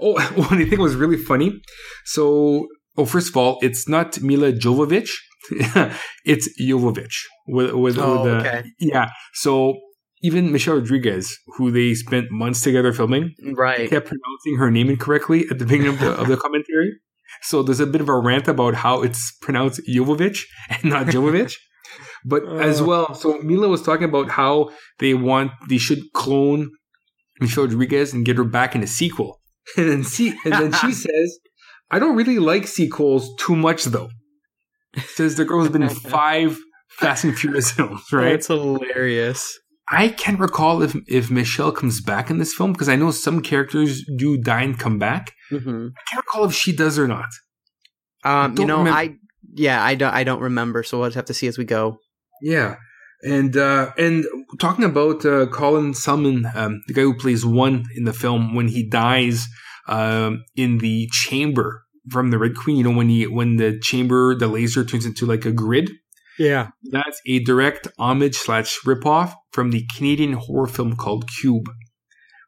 Oh, one thing was really funny. So, oh, first of all, it's not Milla Jovovich. it's Jovovich. With, with, oh, with okay. Yeah. So even Michelle Rodriguez, who they spent months together filming, right, kept pronouncing her name incorrectly at the beginning of the, of the commentary. So there's a bit of a rant about how it's pronounced Jovovich and not Jovovich. But uh, as well, so Milla was talking about how they want they should clone Michelle Rodriguez and get her back in a sequel. And then see, and then she says, "I don't really like sequels too much, though." Says the girl's been in five Fast and Furious films, right? That's hilarious. I can't recall if if Michelle comes back in this film because I know some characters do die and come back. Mm-hmm. I can't recall if she does or not. Um, you know, remember. I yeah, I don't I don't remember, so we'll just have to see as we go. Yeah. And uh, and talking about uh, Colin Salmon, um, the guy who plays one in the film, when he dies um, in the chamber from the Red Queen, you know, when he when the chamber, the laser turns into like a grid. Yeah, that's a direct homage slash ripoff from the Canadian horror film called Cube.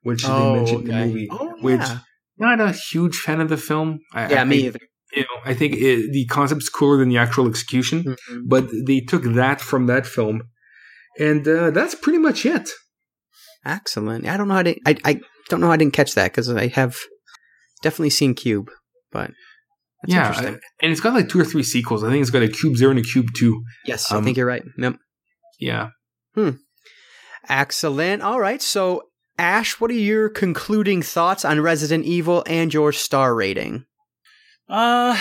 which Oh, they mentioned in the movie. Oh, which yeah. not a huge fan of the film. I, Yeah, I, me either. You know, I think it, the concept's cooler than the actual execution, Mhm. but they took that from that film, and uh, that's pretty much it. Excellent. I don't know how to. I I don't know how I didn't catch that because I have definitely seen Cube, but that's yeah, interesting. and it's got like two or three sequels. I think it's got a Cube Zero and a Cube Two. yes, I um, think you're right. Yep. Yeah. Excellent. All right. So, Ashe, what are your concluding thoughts on Resident Evil and your star rating? Uh,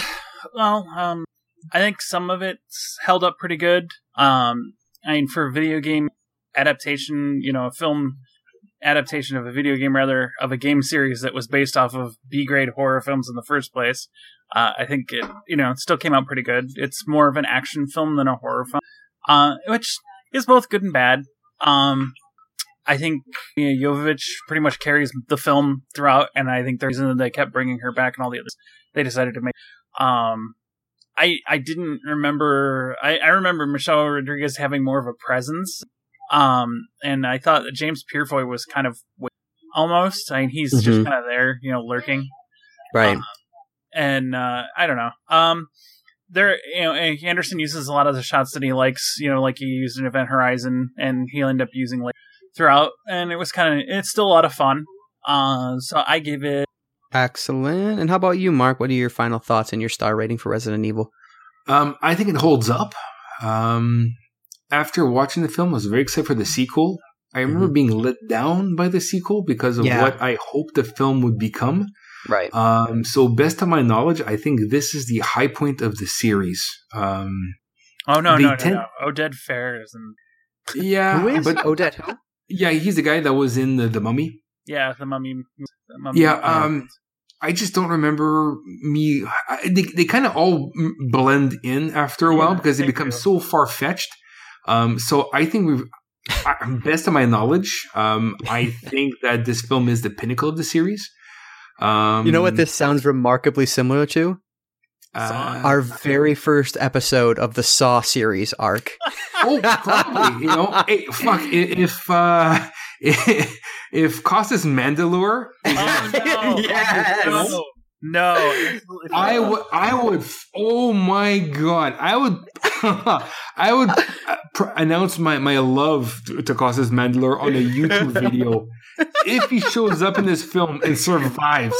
well, um, I think some of it's held up pretty good. Um, I mean, for a video game adaptation, you know, a film adaptation of a video game, rather of a game series that was based off of B grade horror films in the first place. Uh, I think it, you know, it still came out pretty good. It's more of an action film than a horror film, uh, which is both good and bad. Um, I think you know, Jovovich pretty much carries the film throughout, and I think the reason that they kept bringing her back and all the others they decided to make. Um, I I didn't remember. I, I remember Michelle Rodriguez having more of a presence. Um, and I thought that James Purefoy was kind of almost. I mean, he's just Mhm. kind of there, you know, lurking. Right. And uh, I don't know. Um, there, you know, Anderson uses a lot of the shots that he likes. You know, like he used in Event Horizon, and he'll end up using like throughout. And it was kind of. It's still a lot of fun. Uh, so I gave it. Excellent. And how about you, Marc? What are your final thoughts and your star rating for Resident Evil? Um, I think it holds up. Um, after watching the film, I was very excited for the sequel. I remember being let down by the sequel because of Yeah. what I hoped the film would become. Right. Um, so, best of my knowledge, I think this is the high point of the series. Um, Oh no They no no, tend- no! Oded Fehr is in. yeah, Who is but Oded? Who? yeah, he's the guy that was in the, the Mummy. Yeah, the mummy. The mummy Yeah, um, I just don't remember me. I, they they kind of all blend in after a while because they they become do. so far fetched. Um, so I think we've, I- best of my knowledge, um, I think that this film is the pinnacle of the series. Um, You know what this sounds remarkably similar to? uh, Our very first episode of the Saw series arc. oh, probably. You know, hey, fuck. i- If uh, if Costas Mandylor, is in Oh no! Yes. No! No! It's- it's- I would, I would, oh my god, I would, I would uh, pr- announce my, my love to, to Costas Mandylor on a YouTube video if he shows up in this film and survives.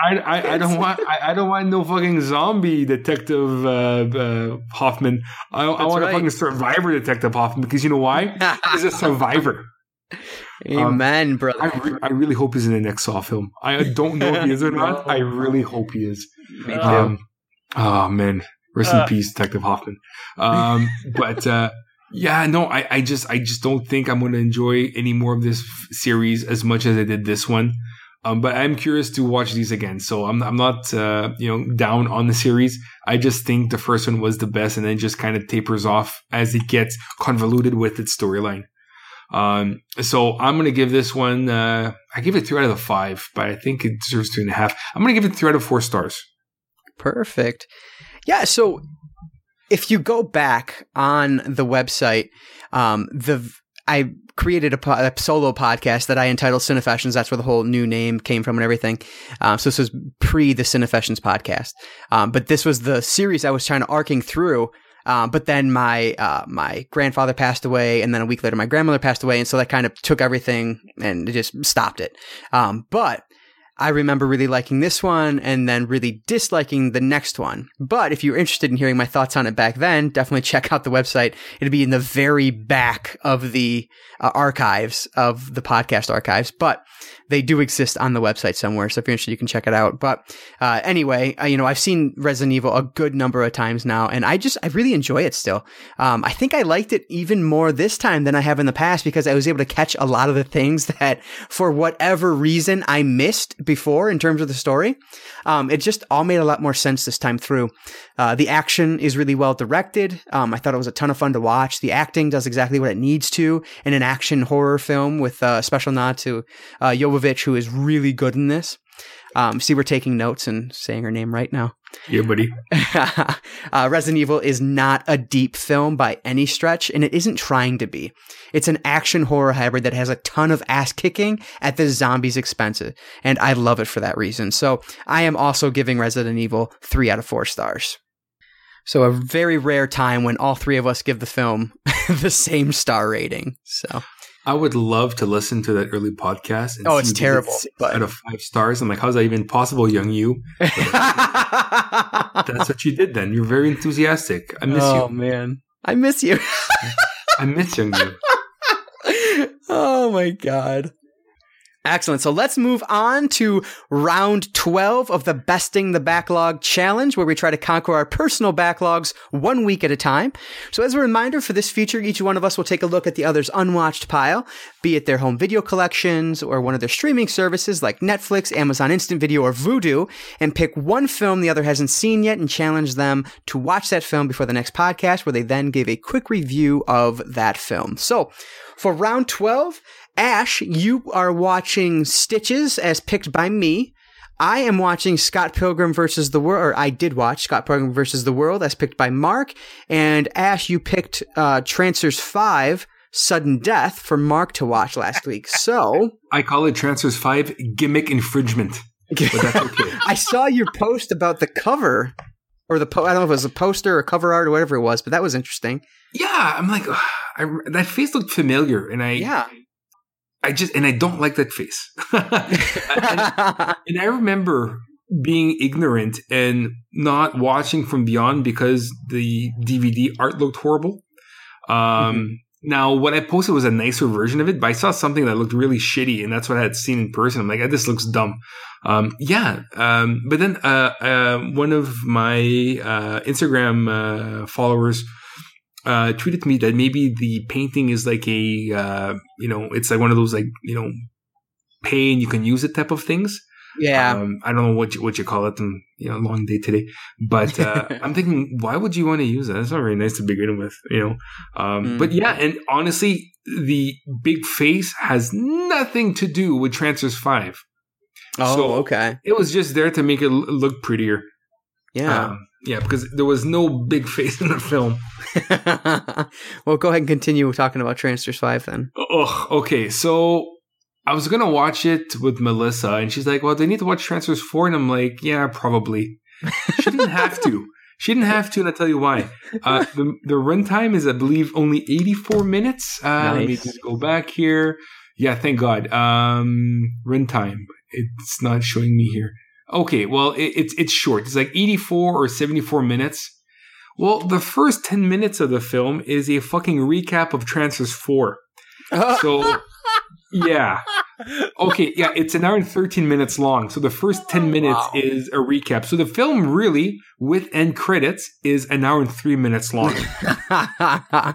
I, I, I don't want, I, I don't want no fucking zombie detective uh, uh, Hoffman. I, I want right. a fucking survivor detective Hoffman because you know why? He's a survivor. Amen, brother. I, re- I really hope he's in the next Saw film. I don't know if he is or not. I really hope he is. Me too. Um, oh man, rest Uh. in peace, Detective Hoffman. Um, but uh, yeah, no, I, I just, I just don't think I'm going to enjoy any more of this f- series as much as I did this one. Um, but I'm curious to watch these again. So I'm, I'm not, uh, you know, down on the series. I just think the first one was the best, and then just kind of tapers off as it gets convoluted with its storyline. Um, so I'm going to give this one, uh, I give it three out of the five, but I think it deserves two and a half. I'm going to give it three out of four stars. Perfect. Yeah. So if you go back on the website, um, the I created a, po- a solo podcast that I entitled Cinefessions. That's where the whole new name came from and everything. Um, so this was pre the Cinefessions podcast. Um, but this was the series I was trying to arcing through. Um, but then my uh, my grandfather passed away, and then a week later my grandmother passed away, and so that kind of took everything and it just stopped it. Um, but I remember really liking this one and then really disliking the next one. But if you're interested in hearing my thoughts on it back then, definitely check out the website. It'll be in the very back of the uh, archives of the podcast archives, but they do exist on the website somewhere. So if you're interested, you can check it out. But uh, anyway, uh, you know, I've seen Resident Evil a good number of times now, and I just I really enjoy it still. Um, I think I liked it even more this time than I have in the past because I was able to catch a lot of the things that, for whatever reason, I missed before in terms of the story. Um, it just all made a lot more sense this time through. Uh, the action is really well directed. Um, I thought it was a ton of fun to watch. The acting does exactly what it needs to in an action horror film with a special nod to uh, Jovovich, who is really good in this. Um, see, we're taking notes and saying her name right now. Yeah, buddy. uh, Resident Evil is not a deep film by any stretch, and it isn't trying to be. It's an action horror hybrid that has a ton of ass kicking at the zombies' expense, and I love it for that reason. So I am also giving Resident Evil three out of four stars. So a very rare time when all three of us give the film the same star rating. So I would love to listen to that early podcast. oh, it's terrible. But... Out of five stars, I'm like, how's that even possible, young you? That's what you did. Then you're very enthusiastic. I miss oh, you. Oh man, I miss you. I miss young you. oh my god. Excellent. So let's move on to round 12 of the Besting the Backlog Challenge, where we try to conquer our personal backlogs one week at a time. So as a reminder for this feature, each one of us will take a look at the other's unwatched pile, be it their home video collections or one of their streaming services like Netflix, Amazon Instant Video, or Vudu, and pick one film the other hasn't seen yet and challenge them to watch that film before the next podcast, where they then give a quick review of that film. So for round 12, Ashe, you are watching Stitches as picked by me. I am watching Scott Pilgrim versus the World, or I did watch Scott Pilgrim versus the World as picked by Marc. And Ashe, you picked uh, Trancers 5, Sudden Death for Marc to watch last week. So. I call it Trancers 5 gimmick infringement. But that's okay. I saw your post about the cover, or the, po- I don't know if it was a poster or cover art or whatever it was, but that was interesting. Yeah, I'm like, I, that face looked familiar. And I. Yeah. I just and I don't like that face. and, and, I remember being ignorant and not watching from beyond because the DVD art looked horrible. Um, mm-hmm. Now, what I posted was a nicer version of it, but I saw something that looked really shitty, and that's what I had seen in person. I'm like, oh, this looks dumb. Um, yeah, um, but then uh, uh, one of my uh, Instagram uh, followers uh, tweeted to me that maybe the painting is like a uh, you know it's like one of those like you know pay and you can use it type of things. Yeah, um, I don't know what you, what you call it. And you know, long day today, but uh, I'm thinking, why would you want to use that? It's not very nice to begin with, you know. Um, mm. But yeah, and honestly, the big face has nothing to do with Trancers Five. Oh, so okay. It was just there to make it look prettier. Yeah. Um, yeah, because there was no big face in the film. well, go ahead and continue talking about Trancers 5 then. Oh, okay. So I was going to watch it with Melissa, and she's like, well, they need to watch Trancers 4. And I'm like, yeah, probably. She didn't have to. She didn't have to, and I'll tell you why. Uh, the the runtime is, I believe, only 84 minutes. Uh, nice. Let me just go back here. Yeah, thank God. Um, runtime. It's not showing me here. Okay, well, it, it's it's short. It's like 84 or 74 minutes. Well, the first 10 minutes of the film is a fucking recap of Trancers 4. So, yeah. Okay, yeah, it's an hour and 13 minutes long. So the first 10 minutes wow. is a recap. So the film really, with end credits, is an hour and three minutes long.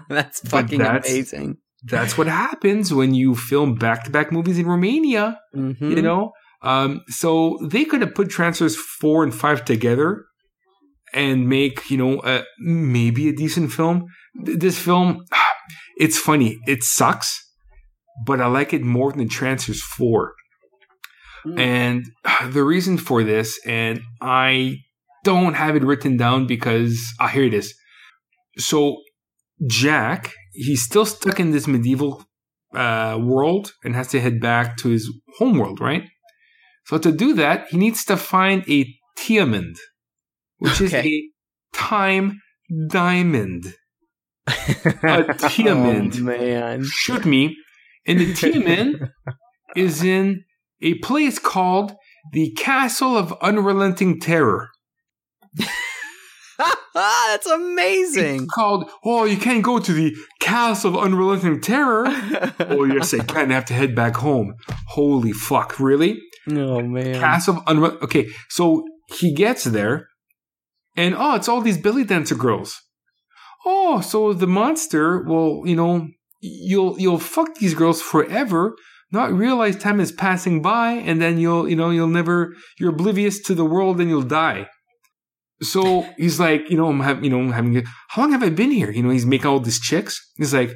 that's fucking that's, amazing. That's what happens when you film back to back movies in Romania. Mm-hmm. You know? Um, so they could have put Trancers 4 and 5 together and make, you know, uh, maybe a decent film. This film, it's funny. It sucks, but I like it more than Trancers 4. Mm. And the reason for this, and I don't have it written down because, ah, here it is. So Jack, he's still stuck in this medieval uh, world and has to head back to his home world, right? So to do that, he needs to find a Tiamond, which okay. is a time diamond. a oh, Tiamond. Oh, man. Shoot me. And the Tiamond is in a place called the Castle of Unrelenting Terror. That's amazing. It's called, oh, you can't go to the Castle of Unrelenting Terror. oh, yes, I can. I have to head back home. Holy fuck, really? Oh man. Cast of Okay, so he gets there, and oh, it's all these belly dancer girls. Oh, so the monster will, you know, you'll you'll fuck these girls forever, not realize time is passing by, and then you'll, you know, you'll never, you're oblivious to the world, and you'll die. So he's like, you know, I'm having, you know, I'm having, how long have I been here? You know, he's making all these chicks. He's like,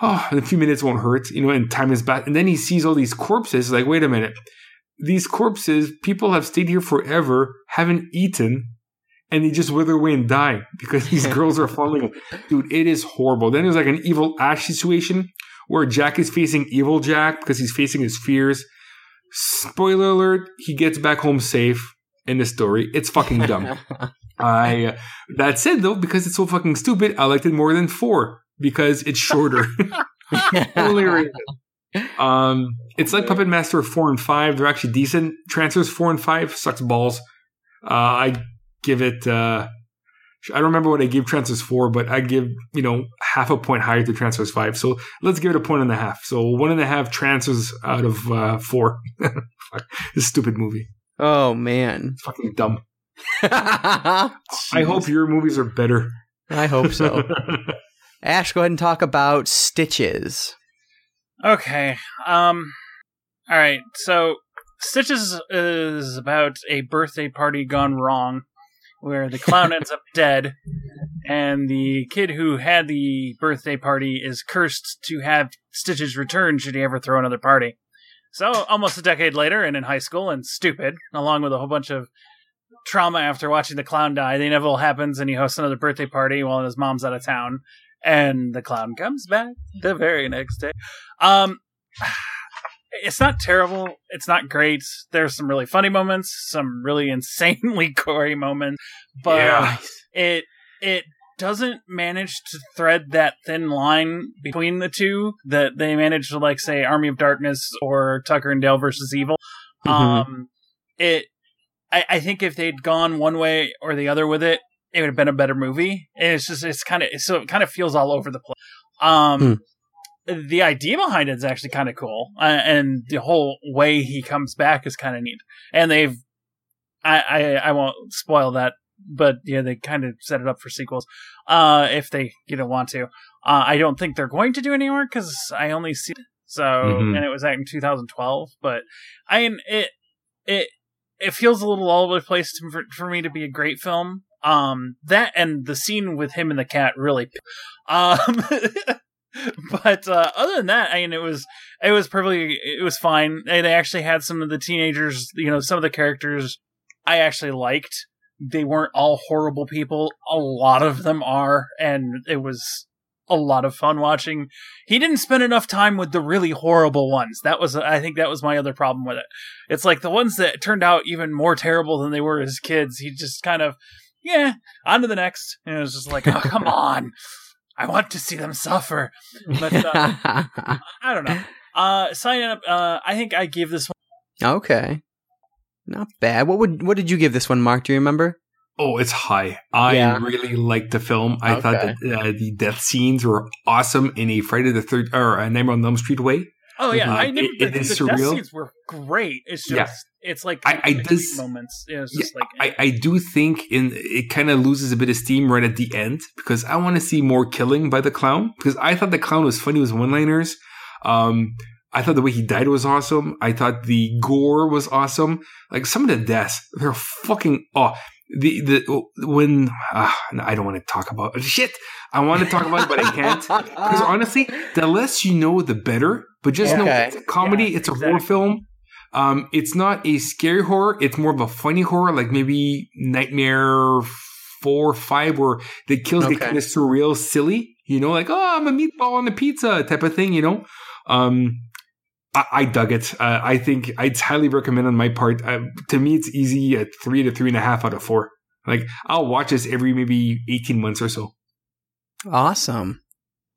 oh, a few minutes won't hurt, you know, and time is back. And then he sees all these corpses. Like, wait a minute, these corpses, people have stayed here forever, haven't eaten, and they just wither away and die because these girls are following them. Dude, it is horrible. Then there's like an evil Ash situation where Jack is facing evil Jack because he's facing his fears. Spoiler alert, he gets back home safe in the story. It's fucking dumb. I uh, that said though, because it's so fucking stupid, I liked it more than four because it's shorter. Hilarious. Um, it's like Puppet Master four and five. They're actually decent. Trancers four and five sucks balls. Uh, I give it. Uh, I don't remember what I gave Trancers four, but I give you know half a point higher to Trancers five. So let's give it a point and a half. So one and a half trancers out of uh, four. this stupid movie. Oh man, It's fucking dumb. I hope your movies are better. I hope so. Ashe, go ahead and talk about Stitches. Okay. Um. All right. So Stitches is about a birthday party gone wrong, where the clown ends up dead, and the kid who had the birthday party is cursed to have Stitches return should he ever throw another party. So almost a decade later, and in high school, and stupid, along with a whole bunch of trauma after watching the clown die, the inevitable happens, and he hosts another birthday party while his mom's out of town, and the clown comes back the very next day. Um, it's not terrible. It's not great. There's some really funny moments, some really insanely gory moments, but Yeah. it it doesn't manage to thread that thin line between the two that they manage to like say Army of Darkness or Tucker and Dale versus Evil. Mhm. Um, it I, I think if they'd gone one way or the other with it, it would have been a better movie. And it's just it's kind of so it kind of feels all over the place. Um, the idea behind it is actually kind of cool, uh, and the whole way he comes back is kind of neat. And they've I, I I won't spoil that, but yeah, they kind of set it up for sequels. Uh, if they you know want to. Uh, I don't think they're going to do any more because I only see so, Mhm. and it was out in 2012. But I mean, it it it feels a little all over the place to, for, for me to be a great film. Um, that and the scene with him and the cat really. Um, but uh, other than that, I mean, it was it was perfectly it was fine. They actually had some of the teenagers, you know, some of the characters I actually liked. They weren't all horrible people. A lot of them are, and it was a lot of fun watching. He didn't spend enough time with the really horrible ones. That was, I think, that was my other problem with it. It's like the ones that turned out even more terrible than they were as kids. He just kind of, yeah, on to the next. And it was just like, oh, come on. I want to see them suffer. But uh, I don't know. Uh, sign up. Uh, I think I give this one. okay, not bad. What would what did you give this one, Marc? Do you remember? Oh, it's high. I Yeah. really liked the film. I Okay. thought that uh, the death scenes were awesome in a Friday the Third or a Nightmare on Elm Street way. Oh yeah. I knew It- the, it is the death scenes were great. It's just, Yeah. it's like I- I does- moments. Yeah, just like I, I do think in it kind of loses a bit of steam right at the end because I want to see more killing by the clown because I thought the clown was funny with one liners. Um, I thought the way he died was awesome. I thought the gore was awesome. Like some of the deaths, they're fucking oh the the when uh, I don't want to talk about shit. I want to talk about it, but I can't because honestly, the less you know, the better. But just know it's a comedy. Yeah, it's a horror film. Um, it's not a scary horror. It's more of a funny horror, like maybe Nightmare four or five, where the kills get kind of surreal, silly. You know, like oh, I'm a meatball on a pizza type of thing. You know, um, I, dug it. Uh, I think I'd highly recommend on my part. Uh, to me, it's easy at three to three and a half out of four. Like I'll watch this every maybe eighteen months or so. Awesome.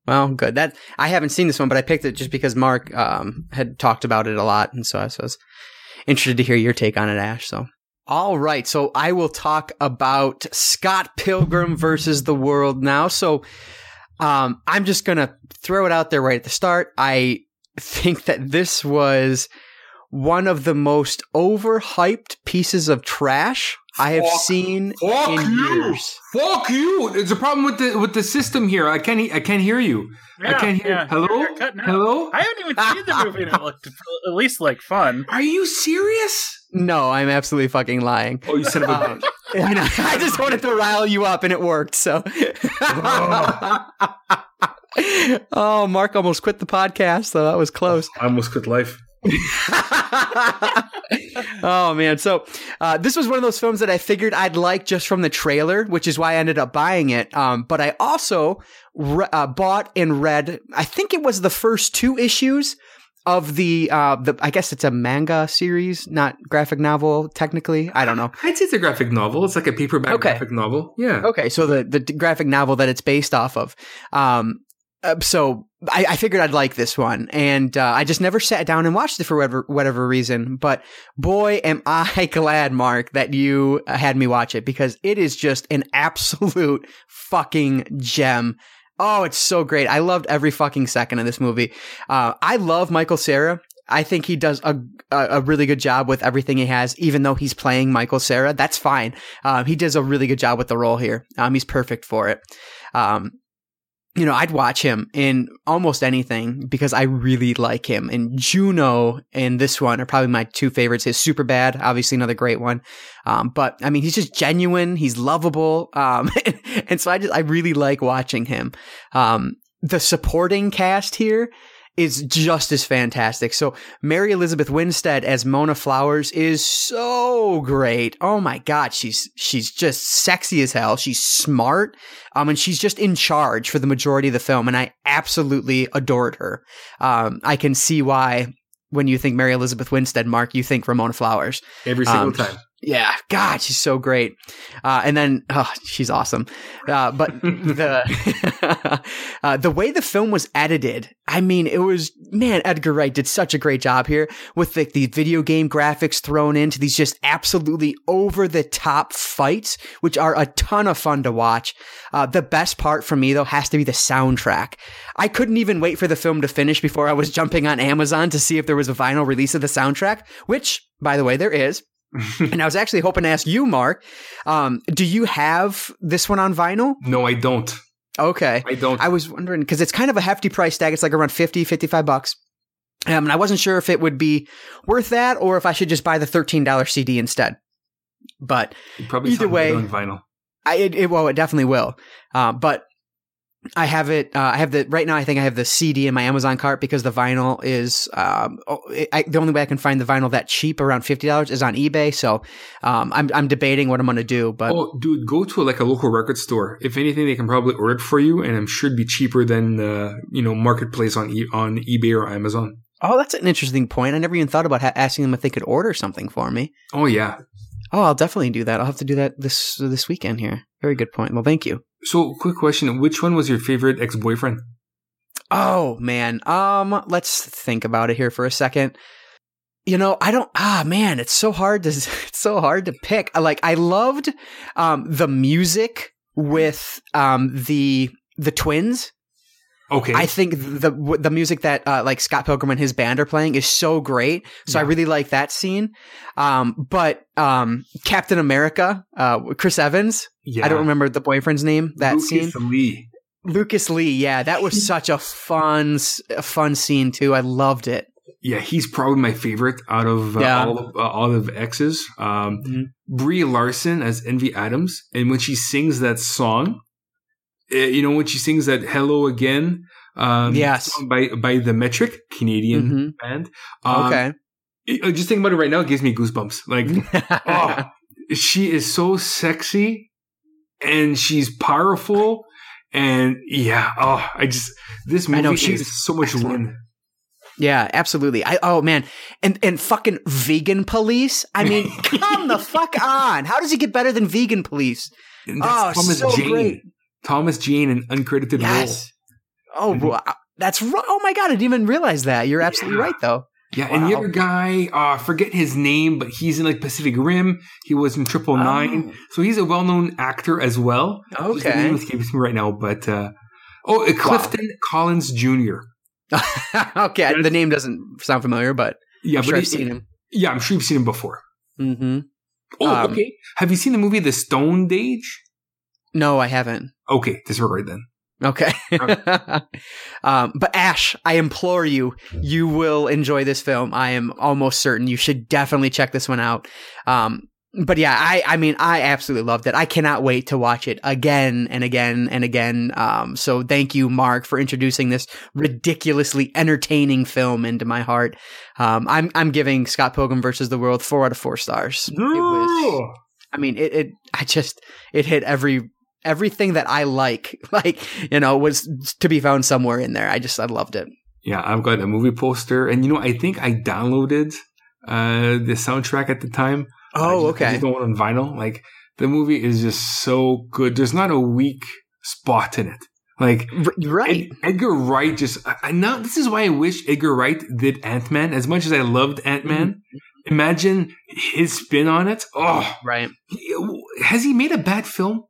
Well, good. That I haven't seen this one, but I picked it just because Marc um, had talked about it a lot, and so I was, interested to hear your take on it, Ashe. So, all right. So I will talk about Scott Pilgrim versus the World now. So, um, I'm just gonna throw it out there right at the start. I think that this was one of the most overhyped pieces of trash I have Fuck. seen Fuck in you! years. Fuck you! There's a problem with the with the system here. I can't. I can't hear you. I can't hear. yeah, Hello. you're- you're cutting out. Hello. I haven't even seen the movie, and it looked at least like fun. Are you serious? No, I'm absolutely fucking lying. Oh, you son of a Um, bitch! I just wanted to rile you up, and it worked. So, oh, Marc almost quit the podcast, so that was close. I almost quit life. oh man so uh, this was one of those films that i figured i'd like just from the trailer which is why i ended up buying it um, but i also re- uh, bought and read i think it was the first two issues of the uh, the i guess it's a manga series not graphic novel technically i don't know I'd say it's a graphic novel. It's like a paperback Okay. graphic novel. Yeah. Okay, so the the graphic novel that it's based off of. Um, uh, so I, I figured I'd like this one, and uh, I just never sat down and watched it for whatever whatever reason. But boy, am I glad, Marc, that you uh, had me watch it because it is just an absolute fucking gem. Oh, it's so great. I loved every fucking second of this movie. Uh, I love Michael Cera. I think he does a, a really good job with everything he has, even though he's playing Michael Cera. That's fine. Um, he does a really good job with the role here. Um, he's perfect for it. Um, you know, I'd watch him in almost anything because I really like him. And Juno and this one are probably my two favorites. His Superbad, obviously another great one. Um, but I mean, he's just genuine. He's lovable. Um, and so I just, I really like watching him. Um, the supporting cast here is just as fantastic. So Mary Elizabeth Winstead as Mona Flowers is so great. Oh my god, she's she's just sexy as hell. She's smart. Um and she's just in charge for the majority of the film and I absolutely adored her. Um I can see why when you think Mary Elizabeth Winstead, Marc, you think Ramona Flowers. Every single Um, time. Yeah, God, she's so great. Uh, and then, oh, she's awesome. Uh, but the uh, the way the film was edited, I mean, it was man. Edgar Wright did such a great job here with the, the video game graphics thrown into these just absolutely over the top fights, which are a ton of fun to watch. Uh, the best part for me though has to be the soundtrack. I couldn't even wait for the film to finish before I was jumping on Amazon to see if there was a vinyl release of the soundtrack, which, by the way, there is and I was actually hoping to ask you, Marc, um, do you have this one on vinyl? No, I don't. Okay. I don't. I was wondering because it's kind of a hefty price tag. It's like around 50, 55 bucks. Um, and I wasn't sure if it would be worth that or if I should just buy the $13 CD instead. But probably either way- on vinyl. I, it, it, well, it definitely will. Uh, but I have it. Uh, I have the right now. I think I have the CD in my Amazon cart because the vinyl is um, oh, I, the only way I can find the vinyl that cheap around fifty dollars is on eBay. So um, I'm I'm debating what I'm going to do. But Oh, dude, go to like a local record store. If anything, they can probably order it for you, and I'm sure it'd be cheaper than uh, you know marketplace on e- on eBay or Amazon. oh, that's an interesting point. I never even thought about ha- asking them if they could order something for me. Oh yeah. Oh, I'll definitely do that. I'll have to do that this this weekend here. Very good point. Well, thank you. So, quick question: Which one was your favorite ex boyfriend? Oh man. Um, let's think about it here for a second. You know, I don't ah man, it's so hard to it's so hard to pick. Like I loved um the music with um the the twins. Okay. I think the the music that uh, like Scott Pilgrim and his band are playing is so great. So I really like that scene. Um, but um, Captain America, uh, Chris Evans. yeah. I don't remember the boyfriend's name. That scene. Lucas scene. Lee. Lucas Lee, yeah, that was such a fun, a fun scene too. I loved it. Yeah, he's probably my favorite out of uh, Yeah. all of, uh, all of X's. Um, Mhm. Brie Larson as Envy Adams, and when she sings that song, you know when she sings that "Hello Again," um, Yes. by by the Metric Canadian hmm band. Um, Okay. it- uh, just thinking about it right now, it gives me goosebumps. Like, oh, she is so sexy, and she's powerful, and yeah, oh, I just this movie I know, is so much excellent. win. yeah, absolutely. I oh man, and and fucking vegan police. I mean, come the fuck on. How does he get better than vegan police? Oh, so Jane. great. Thomas Jane, an uncredited Yes. Oh, Mhm. wow. that's right. Oh my god, I didn't even realize that. You're absolutely Yeah. right, though. role. Yeah, and the Wow. other guy, uh, forget his name, but he's in like Pacific Rim. He was in Triple Nine, so he's a well-known actor as well. Oh, His name okay. escapes me right now, but uh, oh, uh, Clifton Collins Jr. okay. The name doesn't sound familiar, but Yeah, I'm but sure I've seen him. Yeah, I'm sure you've seen him before. Mm-hmm. Oh, Um, okay. Have you seen the movie The Stone Age? No, I haven't. Okay, disregard then. Okay. um, but Ashe, I implore you, you will enjoy this film. I am almost certain you should definitely check this one out. Um, but yeah, I I mean I absolutely loved it. I cannot wait to watch it again and again and again. Um, so thank you, Marc, for introducing this ridiculously entertaining film into my heart. Um, I'm I'm giving Scott Pilgrim versus the World four out of four stars. It was, I mean, it, it I just it hit every everything that I like, like you know, was to be found somewhere in there. I just I loved it. Yeah, I've got a movie poster, and you know, I think I downloaded uh the soundtrack at the time. Oh, I just, I okay. just don't want on vinyl. Like the movie is just so good. There's not a weak spot in it. Like right. Ed- Edgar Wright just I, I now this is why I wish Edgar Wright did Ant Man as much as I loved Ant Man. Mm-hmm. Imagine his spin on it. Oh, right. has he made a bad film?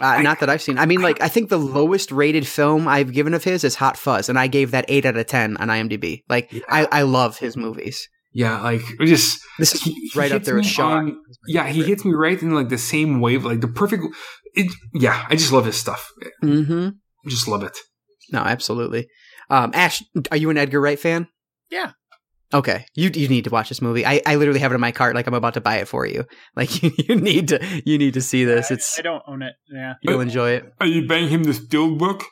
Uh, not that I've seen. I mean, like I think the lowest rated film I've given of his is Hot Fuzz, and I gave that eight out of ten on IMDb. Like Yeah. I, I love his movies. Yeah, like it just This is he- he right up there with me Shaw. on- yeah, he hits me right in like the same wave, like the perfect. It, yeah, I just love his stuff. Mm-hmm. I just love it. No, absolutely. Um, Ashe, are you an Edgar Wright fan? Yeah. Okay, you you need to watch this movie. I, I literally have it in my cart, like I'm about to buy it for you. Like you, you need to you need to see this. It's I don't own it. Yeah. you'll enjoy it. Are you buying him the steelbook?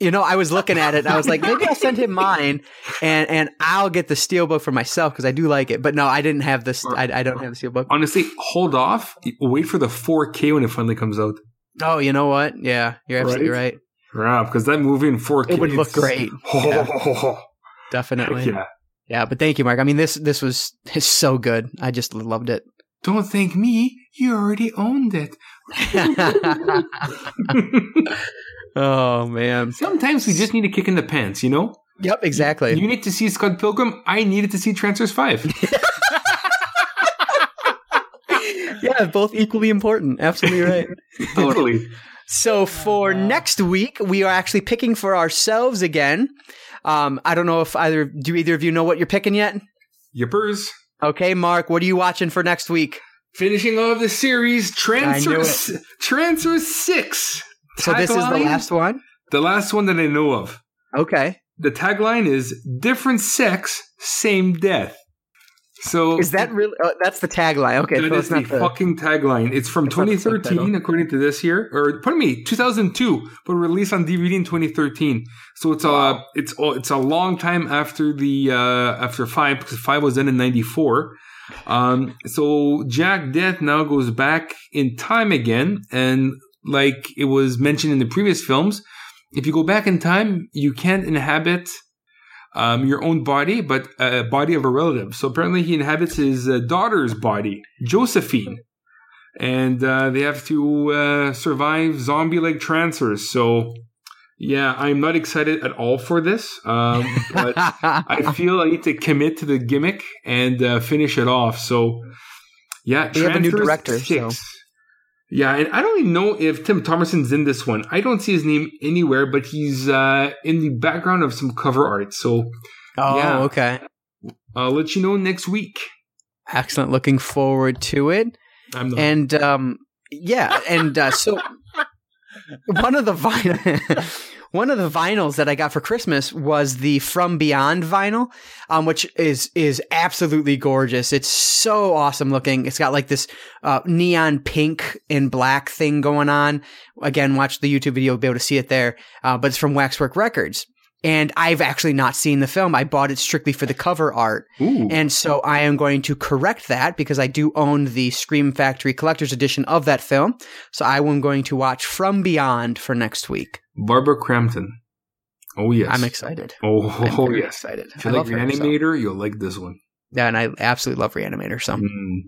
You know, I was looking at it. and I was like, maybe I'll send him mine, and and I'll get the steelbook for myself because I do like it. But no, I didn't have this. I, I don't have the steelbook. Honestly, hold off. Wait for the 4K when it finally comes out. Oh, you know what? Yeah, you're absolutely Right? right. Yeah, because that movie in 4K It would look great. Oh, Definitely. yeah. Yeah, but thank you, Marc. I mean, this this was it's so good. I just loved it. Don't thank me. You already owned it. oh man. Sometimes we just need a kick in the pants, you know? Yep, exactly. You need to see Scott Pilgrim. I needed to see Trancers 5. yeah, both equally important. Absolutely right. totally. So for next week, we are actually picking for ourselves again. Um, I don't know if either do either of you know what you're picking yet. Yippers. Okay, Marc, what are you watching for next week? Finishing off the series, Trancer Trancers 6. So this is the last one. The last one that I know of. Okay. The tagline is different sex, same death. So Is that really? Oh, that's the tagline. Okay, That so is it's not the the. fucking tagline. It's from It's 2013, according to this here, or pardon me, 2002, but released on DVD in 2013. So it's a it's it's a long time after the uh after five because five was done in '94. Um, so Jack Deth now goes back in time again, and like it was mentioned in the previous films, if you go back in time, you can't inhabit um, your own body, but a body of a relative. So apparently, he inhabits his uh, daughter's body, Josephine, and uh, they have to uh, survive zombie-like trancers. So, yeah, I'm not excited at all for this, um, but I feel I need to commit to the gimmick and uh, finish it off. So, yeah, We have a new director, six. Yeah, and I don't even know if Tim Thomerson's in this one. I don't see his name anywhere, but he's uh, in the background of some cover art. So oh, Yeah. okay. I'll let you know next week. Excellent. Looking forward to it. And um, yeah, and uh, so one of the vinyl, one of the vinyls that I got for Christmas was the From Beyond vinyl, um, which is is absolutely gorgeous. It's so awesome looking. It's got like this uh, neon pink and black thing going on. Again, watch the YouTube video; you'll be able to see it there. Uh, but it's from Waxwork Records. And I've actually not seen the film. I bought it strictly for the cover art. Ooh. And so I am going to correct that because I do own the Scream Factory Collector's Edition of that film. So I am going to watch From Beyond for next week. Barbara Crampton. Oh yes. I'm excited. Oh, I'm oh yes. excited. If you I like love her, so- Reanimator, you'll like this one. Yeah, and I absolutely love Reanimator. So Mm.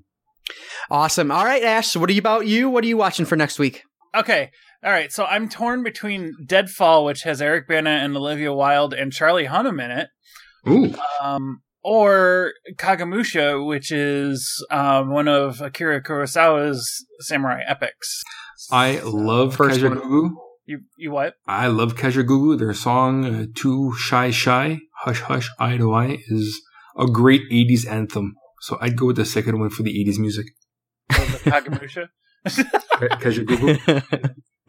awesome. All right, Ashe. So what are you about you? What are you watching for next week? Okay. All right. So I'm torn between Deadfall, which has Eric Bana and Olivia Wilde and Charlie Hunnam in it, Ooh. um, or Kagemusha, which is um, one of Akira Kurosawa's samurai epics. I love First one. You you what? I love Kajagoogoo. Their song uh, "Too Shy Shy," "Hush Hush," "Eye to Eye" is a great '80s anthem. So I'd go with the second one for the '80s music. The Kagemusha. Ka- Kajagoogoo.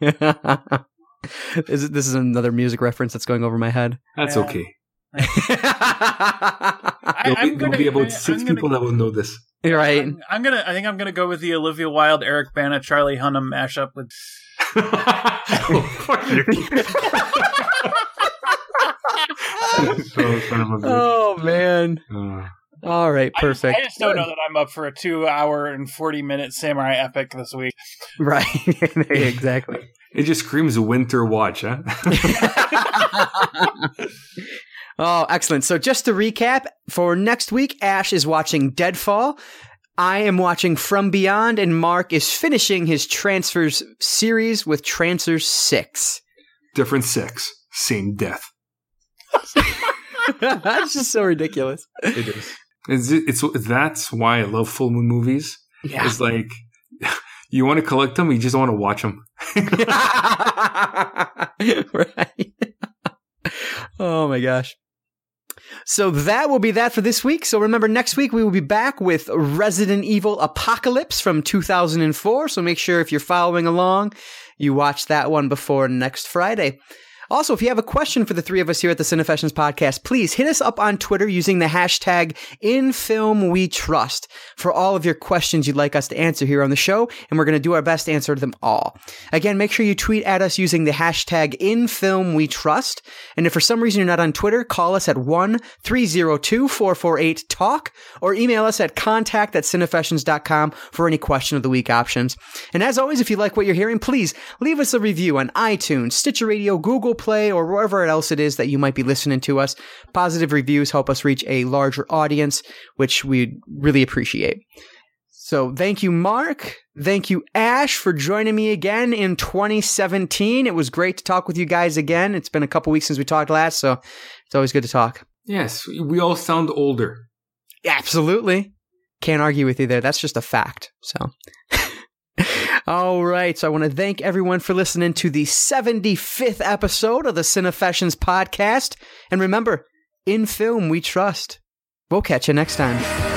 is it, this is another music reference that's going over my head. That's Yeah. okay. I, There'll be, gonna be about 6 I'm gonna- people that will know this. right. I'm, I'm gonna. I think I'm gonna go with the Olivia Wilde, Eric Bana, Charlie Hunnam mashup with. oh, fuck you. oh, son of a bitch. Oh man. Uh, All right, I just- perfect. I just, don't know that I'm up for a two-hour and forty-minute samurai epic this week. Right. exactly. it just screams winter watch, huh? Oh, excellent. So just to recap, for next week, Ashe is watching Deadfall. I am watching From Beyond, and Marc is finishing his Trancers series with Trancers 6. Different 6, same death. That's just so ridiculous. It is. It's, it's that's why I love full moon movies. Yeah. It's like you want to collect them, you just want to watch them. right. oh my gosh. So that will be that for this week. So remember, next week we will be back with Resident Evil Apocalypse from 2004. So make sure if you're following along, you watch that one before next Friday. Also, if you have a question for the three of us here at the Cinefessions podcast, please hit us up on Twitter using the hashtag InFilmWeTrust for all of your questions you'd like us to answer here on the show, and we're going to do our best to answer them all. Again, make sure you tweet at us using the hashtag InFilmWeTrust, and if for some reason you're not on Twitter, call us at 1-302-448-TALK or email us at contact at cinefessions.com for any question of the week options. And as always, if you like what you're hearing, please leave us a review on iTunes, Stitcher Radio, Google Play, or wherever else it is that you might be listening to us. Positive reviews help us reach a larger audience, which we really appreciate. So thank you, Marc. Thank you, Ashe, for joining me again in 2017. It was great to talk with you guys again. It's been a couple weeks since we talked last, so it's always good to talk. Yes, we all sound older. Absolutely. Can't argue with you there. That's just a fact. So. All right. So I want to thank everyone for listening to the 75th episode of the Cinefessions podcast. And remember, in film, we trust. We'll catch you next time.